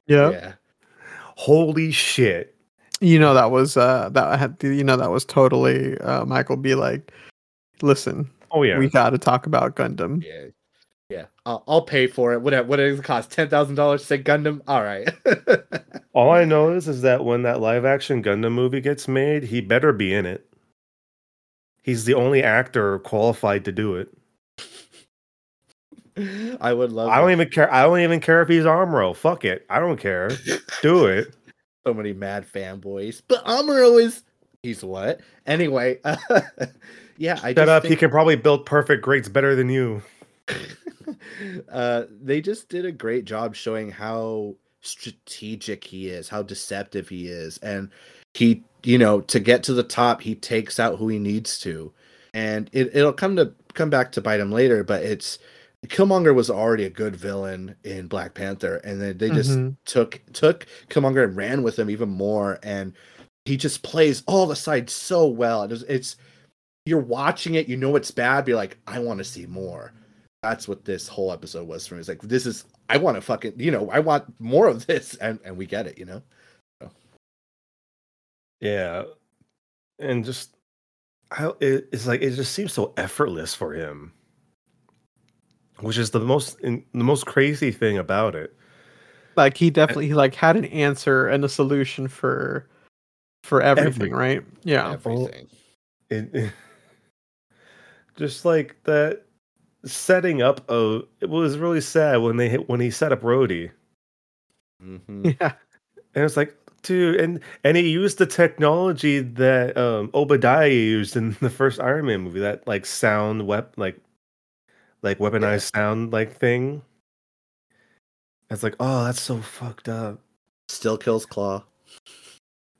Yeah. Yeah. Holy shit! You know that was uh that had you know that was totally uh Michael be like, listen, Oh yeah, we got to talk about Gundam. Yeah. I'll, I'll pay for it. What what does it cost? Ten thousand dollars? Say Gundam? All right. all I know is is that when that live action Gundam movie gets made, he better be in it. He's the only actor qualified to do it. I would love I don't that. even care. I don't even care if he's Amuro. Fuck it. I don't care. Do it. so many mad fanboys. But Amuro is he's what? Anyway, yeah, I Shut just up. He can probably build perfect grades better than you. uh they just did a great job showing how strategic he is, how deceptive he is, and he, you know, to get to the top, he takes out who he needs to. And it, it'll come to come back to bite him later, but it's Killmonger was already a good villain in Black Panther, and then they just Mhm. took took Killmonger and ran with him even more, and he just plays all the sides so well. It's, it's you're watching it, you know it's bad, you're like, I want to see more. That's what this whole episode was for me. It's like this is I want to fucking you know I want more of this, and and we get it, you know. Yeah. And just how it, it's like it just seems so effortless for him. Which is the most in, the most crazy thing about it. Like he definitely he like had an answer and a solution for for everything, Everything. right? Yeah. Everything. It, it- just like that setting up a it was really sad when they hit when he set up Rhodey. hmm Yeah. And it's like, dude, and and he used the technology that um Obadiah used in the first Iron Man movie, that like sound wep like like weaponized sound like thing. It's like, oh, that's so fucked up. Still kills Klaue.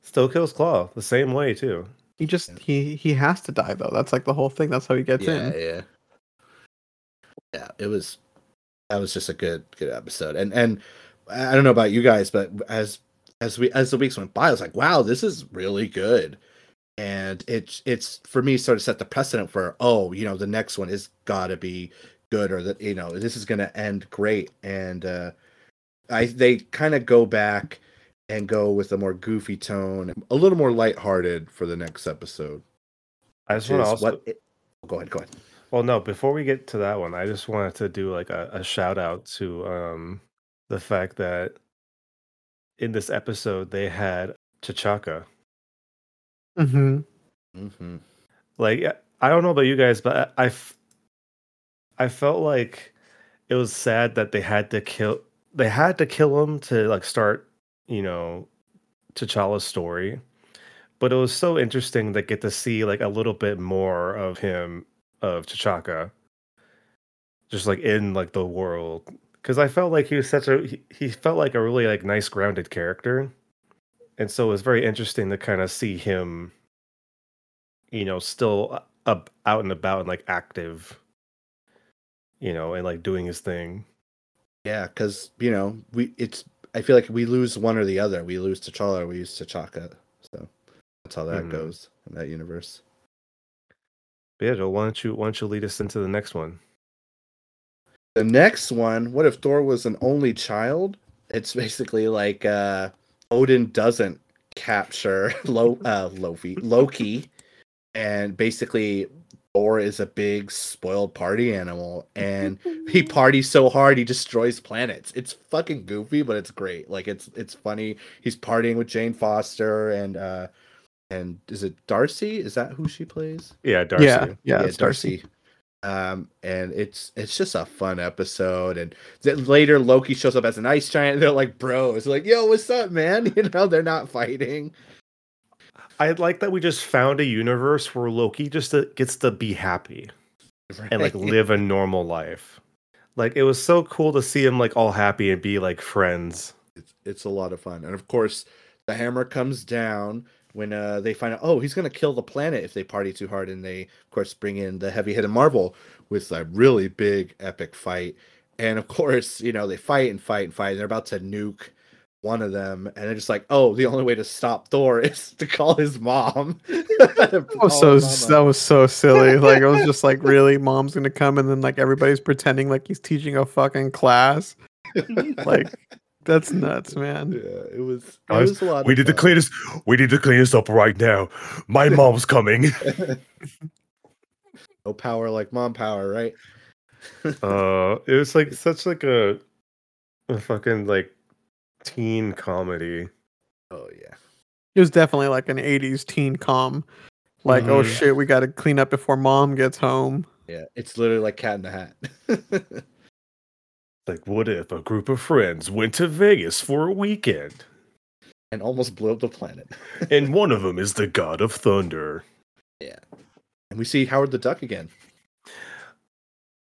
Still kills Klaue the same way too. He just he he has to die though. That's like the whole thing. That's how he gets yeah, in. yeah, yeah. Yeah, it was that was just a good good episode, and and I don't know about you guys, but as as we as the weeks went by, I was like, wow, this is really good, and it's it's for me sort of set the precedent for oh, you know, the next one is gotta be good, or that you know this is gonna end great, and uh I they kind of go back and go with a more goofy tone, a little more lighthearted for the next episode. I just want to also what it- go ahead, go ahead. Well no, before we get to that one, I just wanted to do like a, a shout out to um the fact that in this episode they had T'Chaka. Mm-hmm. hmm like I don't know about you guys, but I, I f- I felt like it was sad that they had to kill they had to kill him to like start, you know, T'Challa's story. But it was so interesting to get to see like a little bit more of him of T'Chaka. Just like in like the world. Cause I felt like he was such a he, he felt like a really like nice grounded character. And so it was very interesting to kind of see him you know, still up out and about and like active, you know, and like doing his thing. Yeah, because you know we it's I feel like we lose one or the other. We lose T'Challa or we lose T'Chaka. So that's how that Mhm. goes in that universe. But yeah, Joel, why don't you why don't you lead us into the next one? The next one, what if Thor was an only child? It's basically like uh Odin doesn't capture Lo uh Loki Loki and basically Thor is a big spoiled party animal and he parties so hard he destroys planets. It's fucking goofy, but it's great. Like it's it's funny. He's partying with Jane Foster and uh and is it Darcy? Is that who she plays? Yeah, Darcy. Yeah, yeah, it's Darcy. Um, and it's it's just a fun episode. And then later Loki shows up as an ice giant. And they're like bros, like yo, what's up, man? You know, they're not fighting. I like that we just found a universe where Loki just uh, gets to be happy and like live a normal life. Like it was so cool to see him like all happy and be like friends. it's, it's a lot of fun. And of course, the hammer comes down when uh, they find out, oh, he's going to kill the planet if they party too hard. And they, of course, bring in the heavy hitter Marvel with a really big, epic fight. And of course, you know, they fight and fight and fight. And they're about to nuke one of them, and they're just like, "Oh, the only way to stop Thor is to call his mom." That was so that was so silly. Like it was just like, really, mom's gonna come, and then like everybody's pretending like he's teaching a fucking class. like that's nuts, man. Yeah, it was. It Guys, was a lot. We of need to clean this. We need to clean this up right now. My mom's coming. No power like mom power, right? uh, it was like such like a, a fucking like teen comedy. Oh yeah. It was definitely like an '80s teen com. Like, oh Mhm. shit, we got to clean up before mom gets home. Yeah, it's literally like Cat in the Hat. Like, what if a group of friends went to Vegas for a weekend, and almost blew up the planet. and one of them is the god of thunder? Yeah. And we see Howard the Duck again.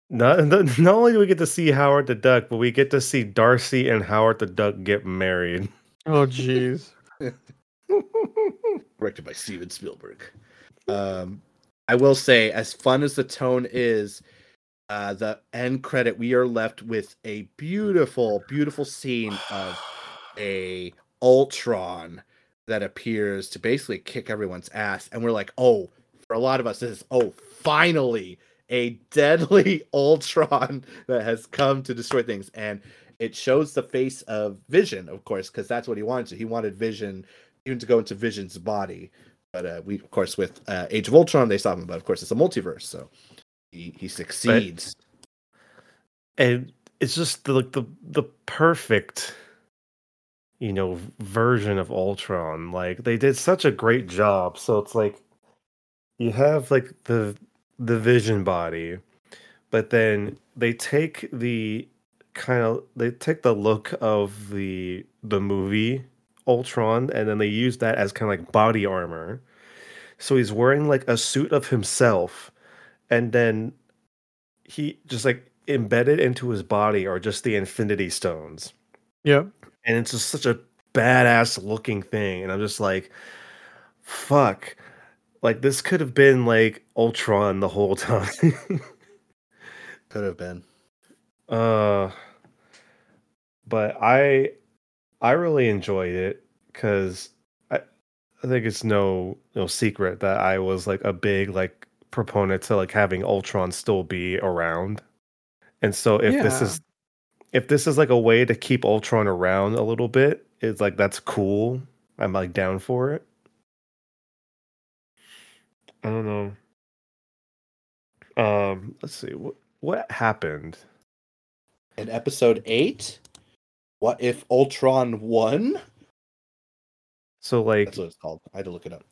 Not, not not only do we get to see Howard the Duck, but we get to see Darcy and Howard the Duck get married. Oh jeez. directed by Steven Spielberg. Um, I will say, as fun as the tone is, uh, the end credit, we are left with a beautiful, beautiful scene of a Ultron that appears to basically kick everyone's ass, and we're like, oh, for a lot of us, this is oh, finally a deadly Ultron that has come to destroy things, and it shows the face of Vision, of course, because that's what he wanted to. He wanted Vision even to go into Vision's body. But uh, we, of course, with uh, Age of Ultron, they stop him. But of course, it's a multiverse, so he he succeeds. and it's just the, like the the perfect you know version of ultron. Like they did such a great job. So it's like you have like the the vision body but then they take the kind of they take the look of the the movie ultron and then they use that as kind of like body armor. So he's wearing like a suit of himself and then he just like embedded into his body are just the infinity stones Yeah. and it's just such a badass looking thing and i'm just like fuck like this could have been like ultron the whole time Could have been. uh but i i really enjoyed it because i i think it's no no secret that i was like a big like proponent to like having ultron still be around and so if this is if this is like a way to keep ultron around a little bit it's like that's cool i'm like down for it i don't know um let's see what what happened In episode eight, what if Ultron won? so like That's what it's called. I had to look it up.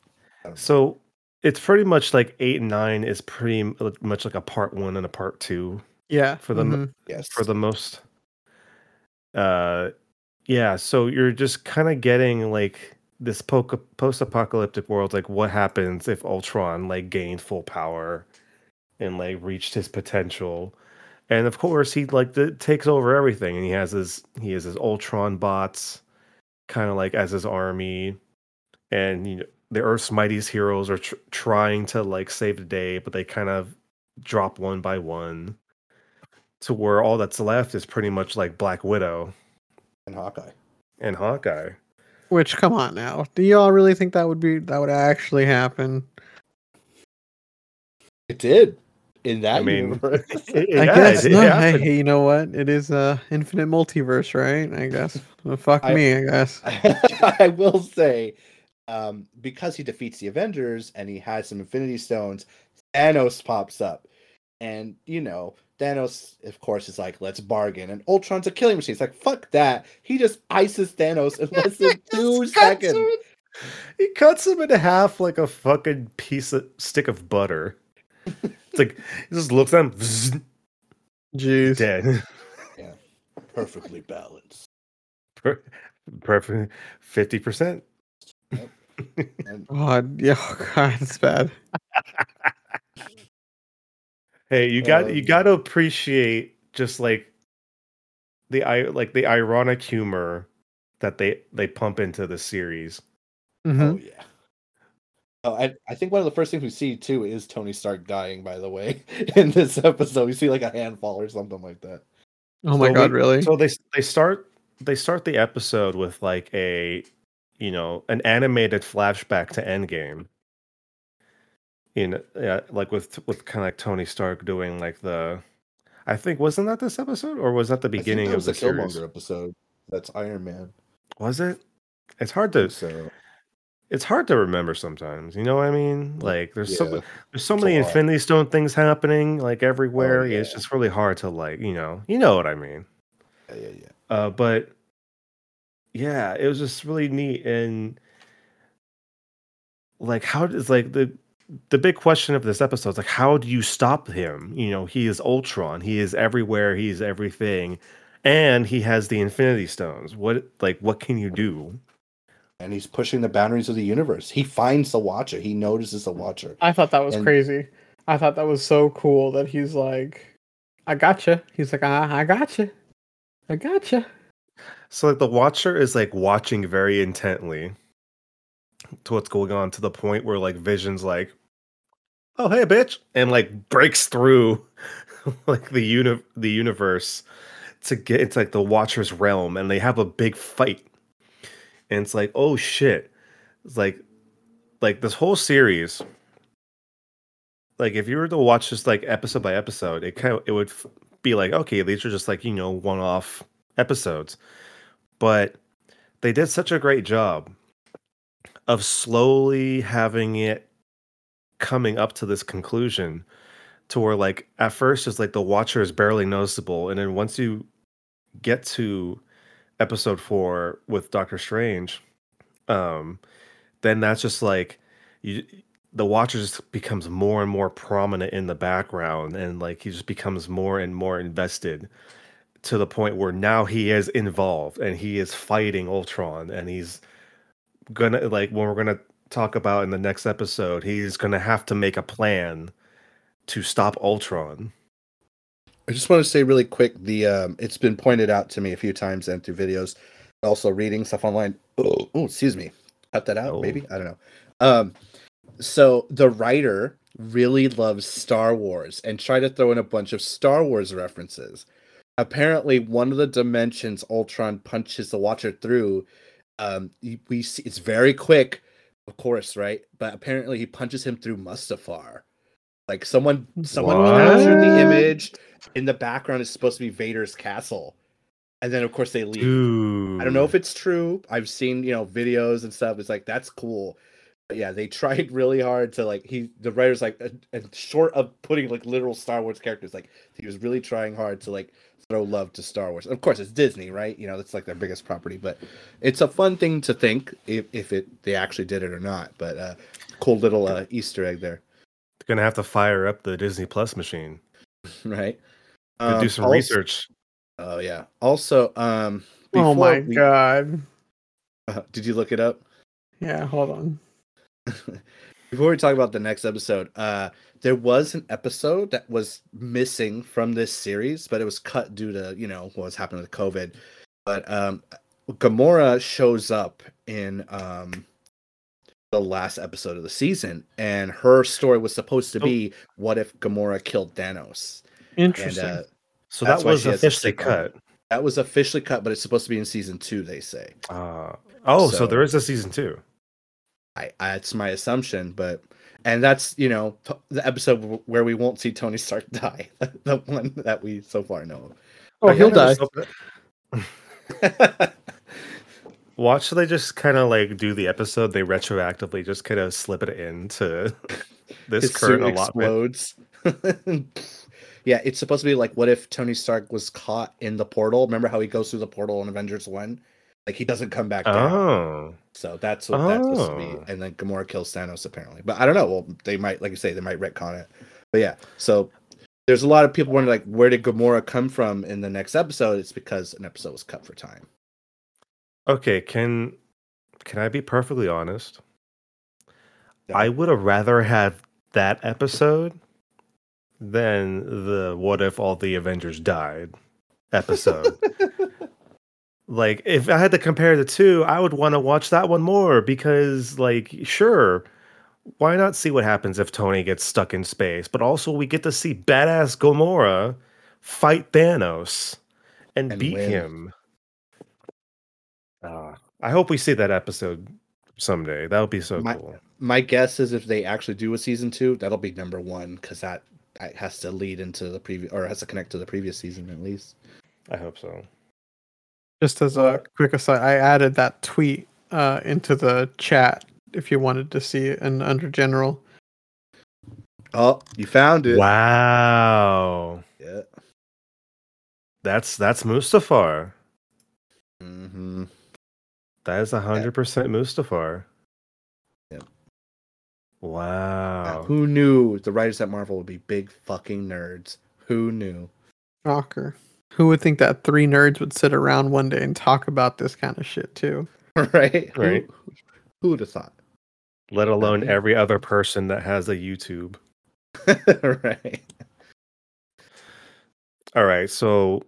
so know. So it's pretty much like eight and nine is pretty uh, much like a part one and a part two Yeah. For the mo- mhm. yes, for the most. Uh, yeah. So you're just kind of getting like this po- post-apocalyptic world. Like, what happens if Ultron like gained full power and like reached his potential? And of course, he like the, takes over everything, and he has his he has his Ultron bots, kind of like as his army, and you know the Earth's mightiest heroes are tr- trying to like save the day, but they kind of drop one by one to where all that's left is pretty much like Black Widow and Hawkeye. and Hawkeye. Which, come on now, do y'all really think that would be that would actually happen? It did in that I mean, universe. I Yeah, guess it- it no. happened. Hey, you know what? It is a infinite multiverse, right? I guess. Well, fuck I- me, I guess. I will say, um, because he defeats the Avengers and he has some Infinity Stones, Thanos pops up, and you know Thanos, of course, is like, "Let's bargain." And Ultron's a killing machine. It's like, "Fuck that!" He just ices Thanos in less than two seconds. him- He cuts him in half like a fucking piece of stick of butter. It's like he just looks at him, vzz, Jeez. dead. Yeah. Perfectly balanced. Per- Perfect, fifty percent. And God, yeah, oh, God, it's bad. Hey, you got you Um, got to appreciate just like the i like the ironic humor that they they pump into the series. Mm-hmm. oh yeah. Oh, I, I think one of the first things we see too is Tony Stark dying. By the way, in this episode, we see like a handfall or something like that. Oh my So God, we- really? So they they start they start the episode with like a you know an animated flashback to Endgame. In yeah, like with with kind of like Tony Stark doing like the, I think wasn't that this episode or was that the beginning that of the the series? Episode. That's Iron Man. Was it? It's hard to so it's hard to remember sometimes. You know what I mean? Like there's so there's so it's many. Infinity Stone things happening like everywhere. It's yeah. just really hard to like you know you know what I mean. yeah, yeah, yeah. Uh, but yeah, it was just really neat and like how does like the the big question of this episode is like how do you stop him? You know, he is Ultron. He is everywhere. He is everything, and he has the Infinity Stones. What like what can you do? And he's pushing the boundaries of the universe. He finds the Watcher. He notices the Watcher. I thought that was And- crazy. I thought that was so cool that he's like, I gotcha. He's like, I, I gotcha. I gotcha. So like the Watcher is like watching very intently to what's going on to the point where like Vision's like, "Oh hey, bitch," and like breaks through like the uni- the universe to get into like the Watcher's realm, and they have a big fight. And it's like, oh shit! It's like, like this whole series. Like if you were to watch just like episode by episode, it kind of it would f- be like, okay, these are just like you know one off episodes but they did such a great job of slowly having it coming up to this conclusion to where like at first it's like the watcher is barely noticeable. And then once you get to episode 4 with Doctor Strange um then that's just like you the watcher just becomes more and more prominent in the background and like he just becomes more and more invested to the point where now he is involved and he is fighting Ultron and he's gonna like when we're gonna talk about in the next episode, he's gonna have to make a plan to stop Ultron. I just want to say really quick, the um, it's been pointed out to me a few times and through videos, also reading stuff online. Oh, oh excuse me, cut that out, Oh. maybe I don't know. Um, so the writer really loves Star Wars and tried to throw in a bunch of Star Wars references. Apparently, one of the dimensions Ultron punches the Watcher through, um, we see it's very quick, of course, right? But apparently, he punches him through Mustafar. Like someone, someone captured the image. In the background is supposed to be Vader's castle, and then of course they leave. Dude. I don't know if it's true. I've seen you know videos and stuff. It's like that's cool. But yeah, they tried really hard to like he the writers like uh, short of putting like literal Star Wars characters like he was really trying hard to like throw love to Star Wars. Of course, it's Disney, right? You know that's like their biggest property, but it's a fun thing to think if if it they actually did it or not. But uh cool little uh, Easter egg there, gonna have to fire up the Disney Plus machine. right? to do Um, some also- research. Oh yeah. Also, um, Oh my we- god. uh, did you look it up? Yeah, hold on. Before we talk about the next episode, uh, there was an episode that was missing from this series, but it was cut due to you know what was happening with COVID. But um, Gamora shows up in um, the last episode of the season, and her story was supposed to So- be what if Gamora killed Thanos? And Interesting. uh, So that was she has a officially cut. that was officially cut, but it's supposed to be in season two. They say. Uh, oh, so, So- there is a season two. I, I that's my assumption, but and that's you know t- the episode where we won't see Tony Stark die, the one that we so far know. oh, I he'll kinda die. just hope- Watch they just kind of like do the episode. They retroactively just kind of slip it into this His current suit allotment. explodes. yeah, it's supposed to be like what if Tony Stark was caught in the portal? Remember how he goes through the portal in Avengers One? Like he doesn't come back down. Oh, So that's what that's supposed to Oh. be. And then Gamora kills Thanos apparently. But I don't know. Well, they might, like you say, they might retcon it. But yeah, so there's a lot of people wondering like where did Gamora come from in the next episode? It's because an episode was cut for time. okay. Can can I be perfectly honest? Yeah. I would have rather had that episode than the "What if all the Avengers died" episode. Like, if I had to compare the two, I would want to watch that one more because, like, sure, why not see what happens if Tony gets stuck in space? But also, we get to see badass Gamora fight Thanos and, And beat win. him. Ah, I hope we see that episode someday. That would be so My- cool. My guess is if they actually do a season two, that'll be number one because that that has to lead into the previous or has to connect to the previous season at least. I hope so. Just as a quick aside, I added that tweet uh, into the chat if you wanted to see it and under general. Oh, you found it. Wow. Yeah. That's that's Mustafar. Mm-hmm. That is a hundred percent Mustafar. Yep. Wow. Who knew the writers at Marvel would be big fucking nerds? Who knew? Shocker. Who would think that three nerds would sit around one day and talk about this kind of shit too? right? Right. Who, would have thought? Let alone Right. every other person that has a YouTube. right. All right, so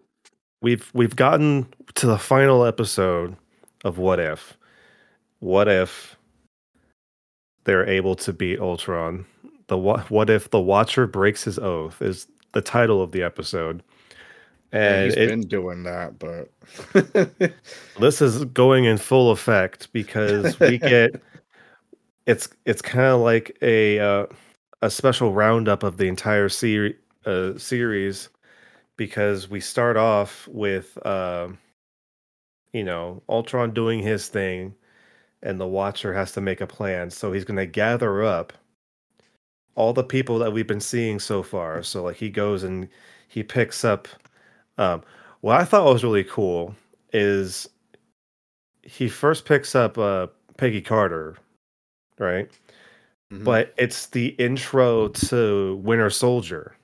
we've we've gotten to the final episode of What If. What if they're able to beat Ultron? The what what if the Watcher breaks his oath is the title of the episode. Yeah, And he's it, been doing that, but this is going in full effect because we get it's it's kind of like a uh, a special roundup of the entire series uh, series because we start off with uh, you know Ultron doing his thing and the Watcher has to make a plan. So he's going to gather up all the people that we've been seeing so far. So like he goes and he picks up um, what I thought was really cool is he first picks up uh, Peggy Carter, right? Mhm. But it's the intro to Winter Soldier.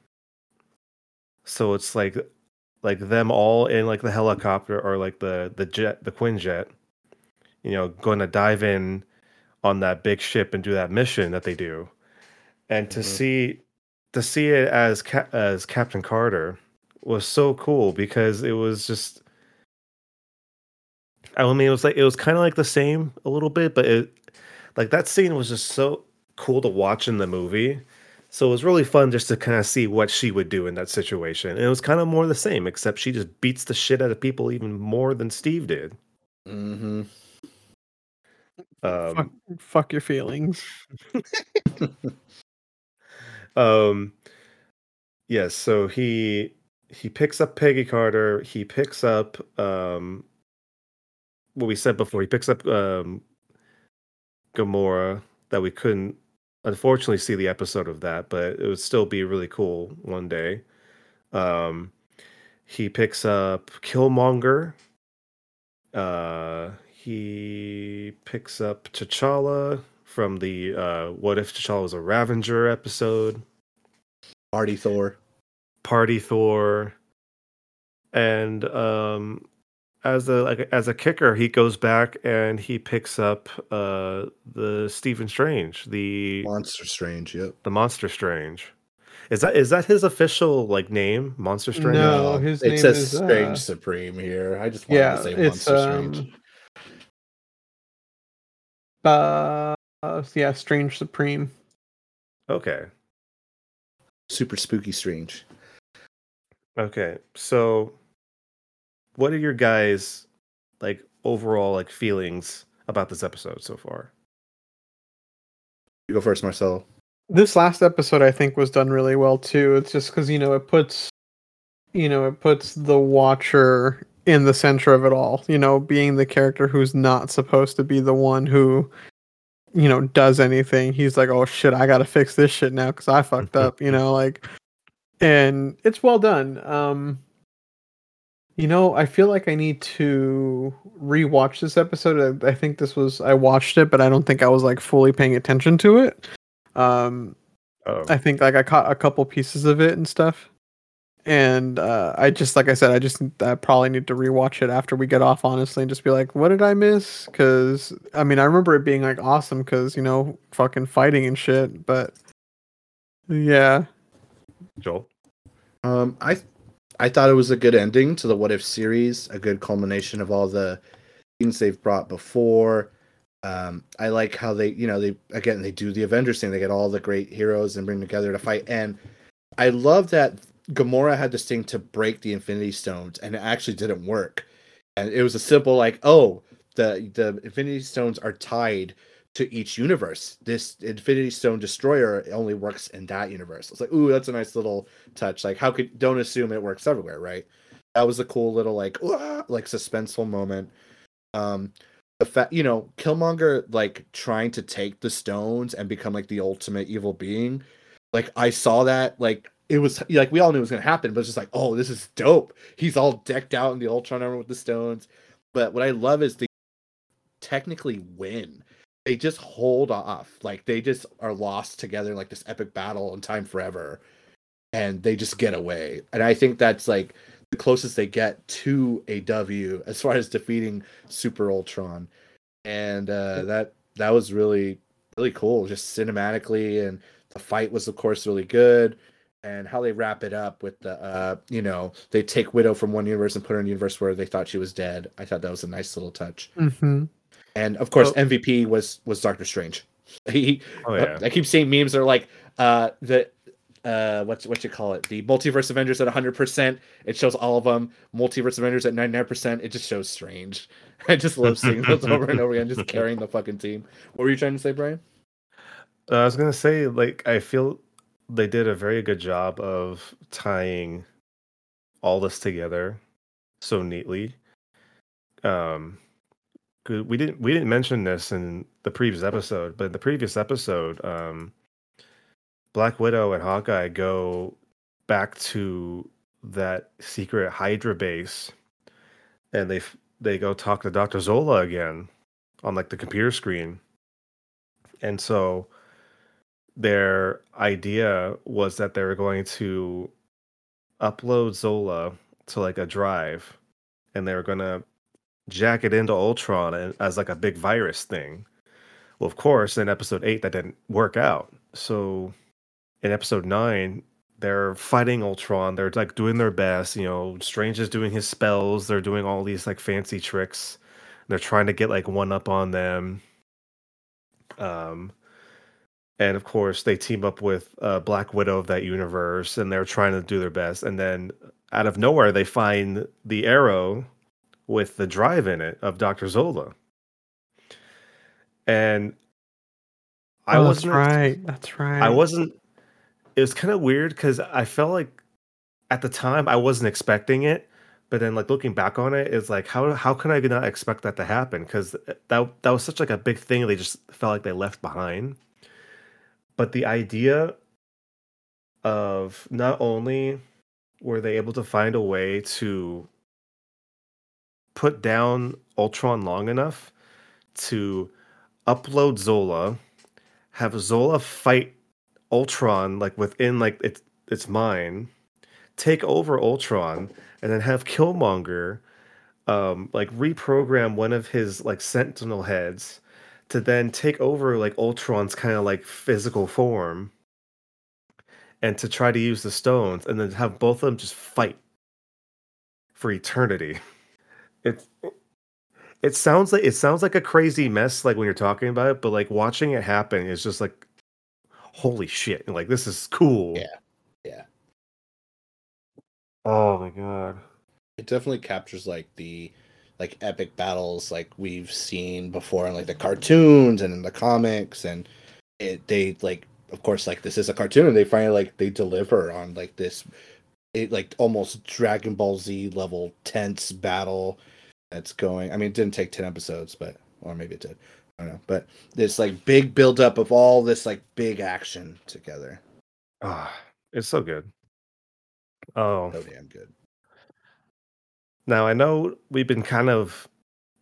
So it's like like them all in like the helicopter or like the the jet, the Quinjet, you know, going to dive in on that big ship and do that mission that they do. And to Mhm. see to see it as as Captain Carter was so cool because it was just I mean it was like it was kind of like the same a little bit but it like that scene was just so cool to watch in the movie so it was really fun just to kind of see what she would do in that situation and it was kind of more the same except she just beats the shit out of people even more than Steve did Mhm. um fuck, fuck your feelings. Um yes, so he he picks up Peggy Carter, he picks up um what we said before, he picks up um Gamora that we couldn't unfortunately see the episode of that, but it would still be really cool one day. Um he picks up Killmonger. Uh he picks up T'Challa from the uh What If T'Challa was a Ravager episode. Party Thor. Party Thor, and um, as a like as a kicker, he goes back and he picks up uh the Stephen Strange, the Monster Strange. Yep. the Monster Strange. Is that is that his official like name, Monster Strange? No. his it name says is, uh, Strange Supreme here. I just wanted Yeah, to say it's Monster Strange. um, uh, yeah, Strange Supreme. Okay, Super spooky Strange. Okay. So, what are your guys like overall like feelings about this episode so far? You go first, Marcel. This last episode, I think, was done really well too. It's just because you know it puts, you know, it puts the Watcher in the center of it all. You know, being the character who's not supposed to be the one who, you know, does anything. He's like, oh shit, I gotta fix this shit now because I fucked up. You know, like, and it's well done. Um, you know, I feel like I need to rewatch this episode. I, I think this was I watched it, but I don't think I was like fully paying attention to it. Um, Oh, I think like I caught a couple pieces of it and stuff. And uh, I just like I said, I just I probably need to rewatch it after we get off, honestly, and just be like, what did I miss? Because I mean, I remember it being like awesome because you know, fucking fighting and shit. But yeah, Joel. Um, I I thought it was a good ending to the What If series, a good culmination of all the things they've brought before. Um, I like how they, you know, they again they do the Avengers thing. They get all the great heroes and bring them together to fight. And I love that Gamora had this thing to break the Infinity Stones, and it actually didn't work. And it was a simple like, oh, the the Infinity Stones are tied to each universe. This Infinity Stone Destroyer only works in that universe. It's like, ooh, that's a nice little touch. Like, how could don't assume it works everywhere, right? That was a cool little like, like suspenseful moment. Um, the fact, you know, Killmonger like trying to take the stones and become like the ultimate evil being. Like, I saw that like it was like we all knew it was gonna happen, but it's just like, oh, this is dope. He's all decked out in the Ultron armor with the stones. But what I love is they technically win they just hold off. Like they just are lost together in like this epic battle in time forever. And they just get away. And I think that's like the closest they get to a W as far as defeating Super Ultron. And uh that that was really really cool, just cinematically and the fight was of course really good. And how they wrap it up with the uh, you know, they take Widow from one universe and put her in a universe where they thought she was dead. I thought that was a nice little touch. Mm-hmm. And of course, MVP was was Doctor Strange. He, Oh yeah. I keep seeing memes that are like uh, the uh, what's what you call it? The multiverse Avengers at 100. percent It shows all of them. Multiverse Avengers at 99. percent It just shows Strange. I just love seeing those over and over again, just carrying the fucking team. What were you trying to say, Brian? Uh, I was gonna say, like, I feel they did a very good job of tying all this together so neatly. Um, we didn't we didn't mention this in the previous episode, but in the previous episode, um, Black Widow and Hawkeye go back to that secret Hydra base, and they they go talk to Doctor Zola again on like the computer screen, and so their idea was that they were going to upload Zola to like a drive and they were going to jack it into Ultron as like a big virus thing. Well, of course, in episode 8 that didn't work out. So in episode 9 they're fighting Ultron. They're like doing their best, you know, Strange is doing his spells. They're doing all these like fancy tricks. They're trying to get like one up on them. Um and of course they team up with uh, Black Widow of that universe, and they're trying to do their best. And then out of nowhere, they find the arrow with the drive in it of Doctor Zola, and I oh, wasn't. right. That's right. I wasn't. It was kind of weird because I felt like at the time I wasn't expecting it, but then like looking back on it, it's like how how can I not expect that to happen? Because uh, that that was such like a big thing they just felt like they left behind but the idea of not only were they able to find a way to put down Ultron long enough to upload Zola, have Zola fight Ultron like within like its its mind, take over Ultron, and then have Killmonger um like reprogram one of his like sentinel heads to then take over like Ultron's kind of like physical form and to try to use the stones and then have both of them just fight for eternity. It it sounds like it sounds like a crazy mess like when you're talking about it, but like watching it happen is just like holy shit. Like this is cool. Yeah. Yeah. Oh my god. It definitely captures like the like epic battles like we've seen before in like the cartoons and in the comics and it they like of course like this is a cartoon and they finally like they deliver on like this it like almost dragon ball z level tense battle that's going i mean it didn't take 10 episodes but or maybe it did. I don't know. But this like big buildup of all this like big action together. Ah, it's so good. Oh, so damn good. Now I know we've been kind of,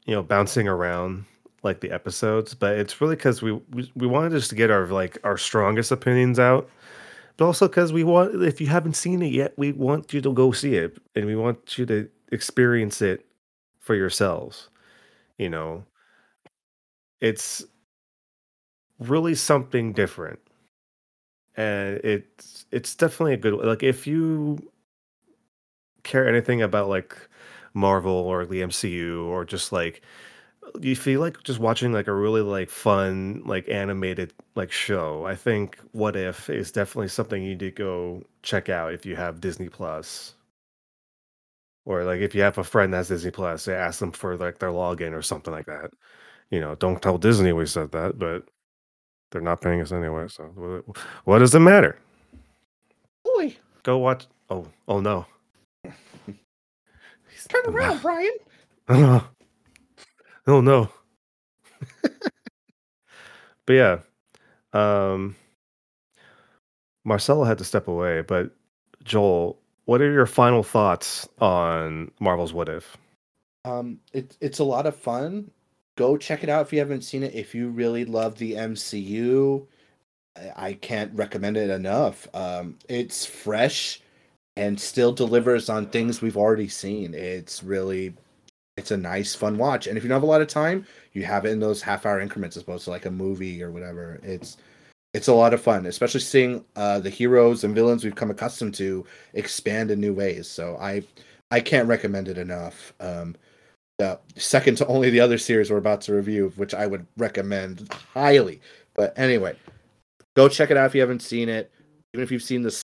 you know, bouncing around like the episodes, but it's really because we, we we wanted just to get our like our strongest opinions out, but also because we want if you haven't seen it yet, we want you to go see it and we want you to experience it for yourselves. You know, it's really something different, and it's it's definitely a good like if you care anything about like Marvel or the MCU or just like you feel like just watching like a really like fun like animated like show. I think What If is definitely something you need to go check out if you have Disney Plus. Or like if you have a friend that's Disney Plus, they ask them for like their login or something like that. You know, don't tell Disney we said that, but they're not paying us anyway. So what, does it matter? Boy, Go watch. Oh, oh no. He's turn around, Brian. Oh, oh no. but yeah, um, Marcelo had to step away. But Joel, what are your final thoughts on Marvel's What If? Um, it's it's a lot of fun. Go check it out if you haven't seen it. If you really love the MCU, I, I can't recommend it enough. Um, it's fresh and still delivers on things we've already seen. It's really it's a nice fun watch. And if you don't have a lot of time, you have it in those half hour increments as opposed to like a movie or whatever. It's it's a lot of fun, especially seeing uh, the heroes and villains we've come accustomed to expand in new ways. So I I can't recommend it enough. Um, uh, second to only the other series we're about to review, which I would recommend highly. But anyway, go check it out if you haven't seen it. Even if you've seen the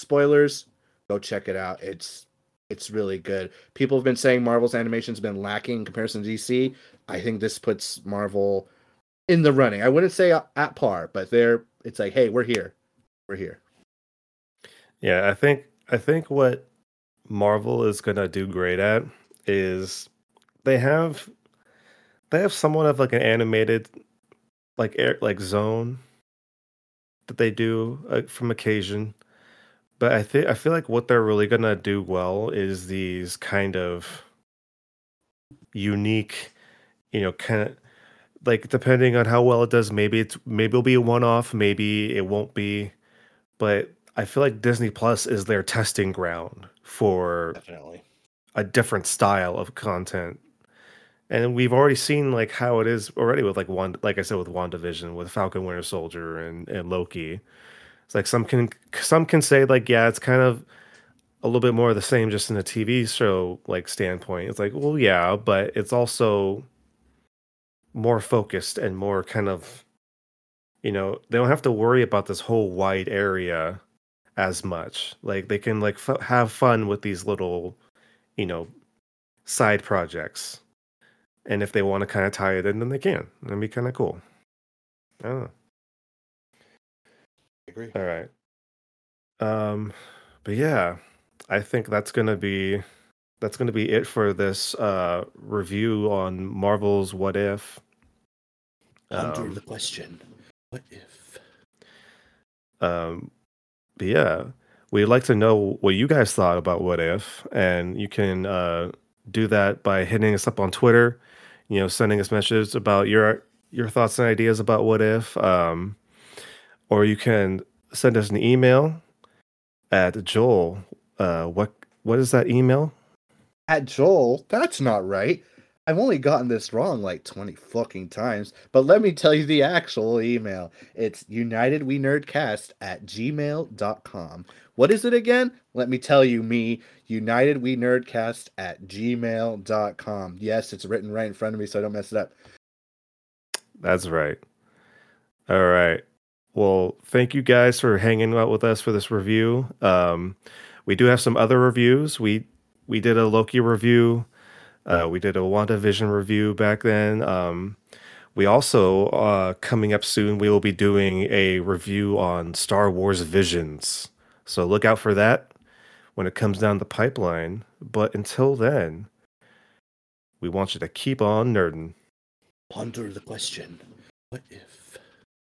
spoilers, go check it out. It's it's really good. People have been saying Marvel's animation's been lacking in comparison to DC. I think this puts Marvel in the running. I wouldn't say at par, but they're it's like, hey, we're here. We're here. Yeah, I think I think what Marvel is gonna do great at is they have they have somewhat of like an animated like air like zone that they do uh, from occasion but i think i feel like what they're really gonna do well is these kind of unique you know kind of like depending on how well it does maybe it's maybe it'll be a one-off maybe it won't be. But i feel like disney plus is their testing ground for Definitely. a different style of content. And we've already seen like how it is already with like one like i said with wandavision with falcon winter soldier and and loki. It's like some can some can say like yeah it's kind of a little bit more of the same just in a tv show like standpoint. It's like well yeah but it's also more focused and more kind of you know they don't have to worry about this whole wide area as much. Like they can like f- have fun with these little you know side projects. And if they want to kind of tie it in then they can. That'd be kind of cool. I don't know I agree. all right um but yeah i think that's gonna be that's gonna be it for this uh review on marvel's what if Under Um, the question, what if? Um, but yeah, we'd like to know what you guys thought about What If, and you can uh, do that by hitting us up on Twitter. You know, sending us messages about your your thoughts and ideas about What If, um, or you can send us an email at Joel. Uh, what what is that email? At Joel, that's not right. I've only gotten this wrong like 20 fucking times, but let me tell you the actual email. It's unitedwenerdcast at gmail.com. What is it again? Let me tell you, me, unitedwenerdcast at gmail.com. Yes, it's written right in front of me, so I don't mess it up. That's right. All right. Well, thank you guys for hanging out with us for this review. Um, we do have some other reviews. We we did a Loki review. Uh, we did a WandaVision review back then. Um, we also uh, coming up soon. We will be doing a review on Star Wars Visions. So look out for that when it comes down the pipeline. But until then, we want you to keep on nerding. Ponder the question, what if?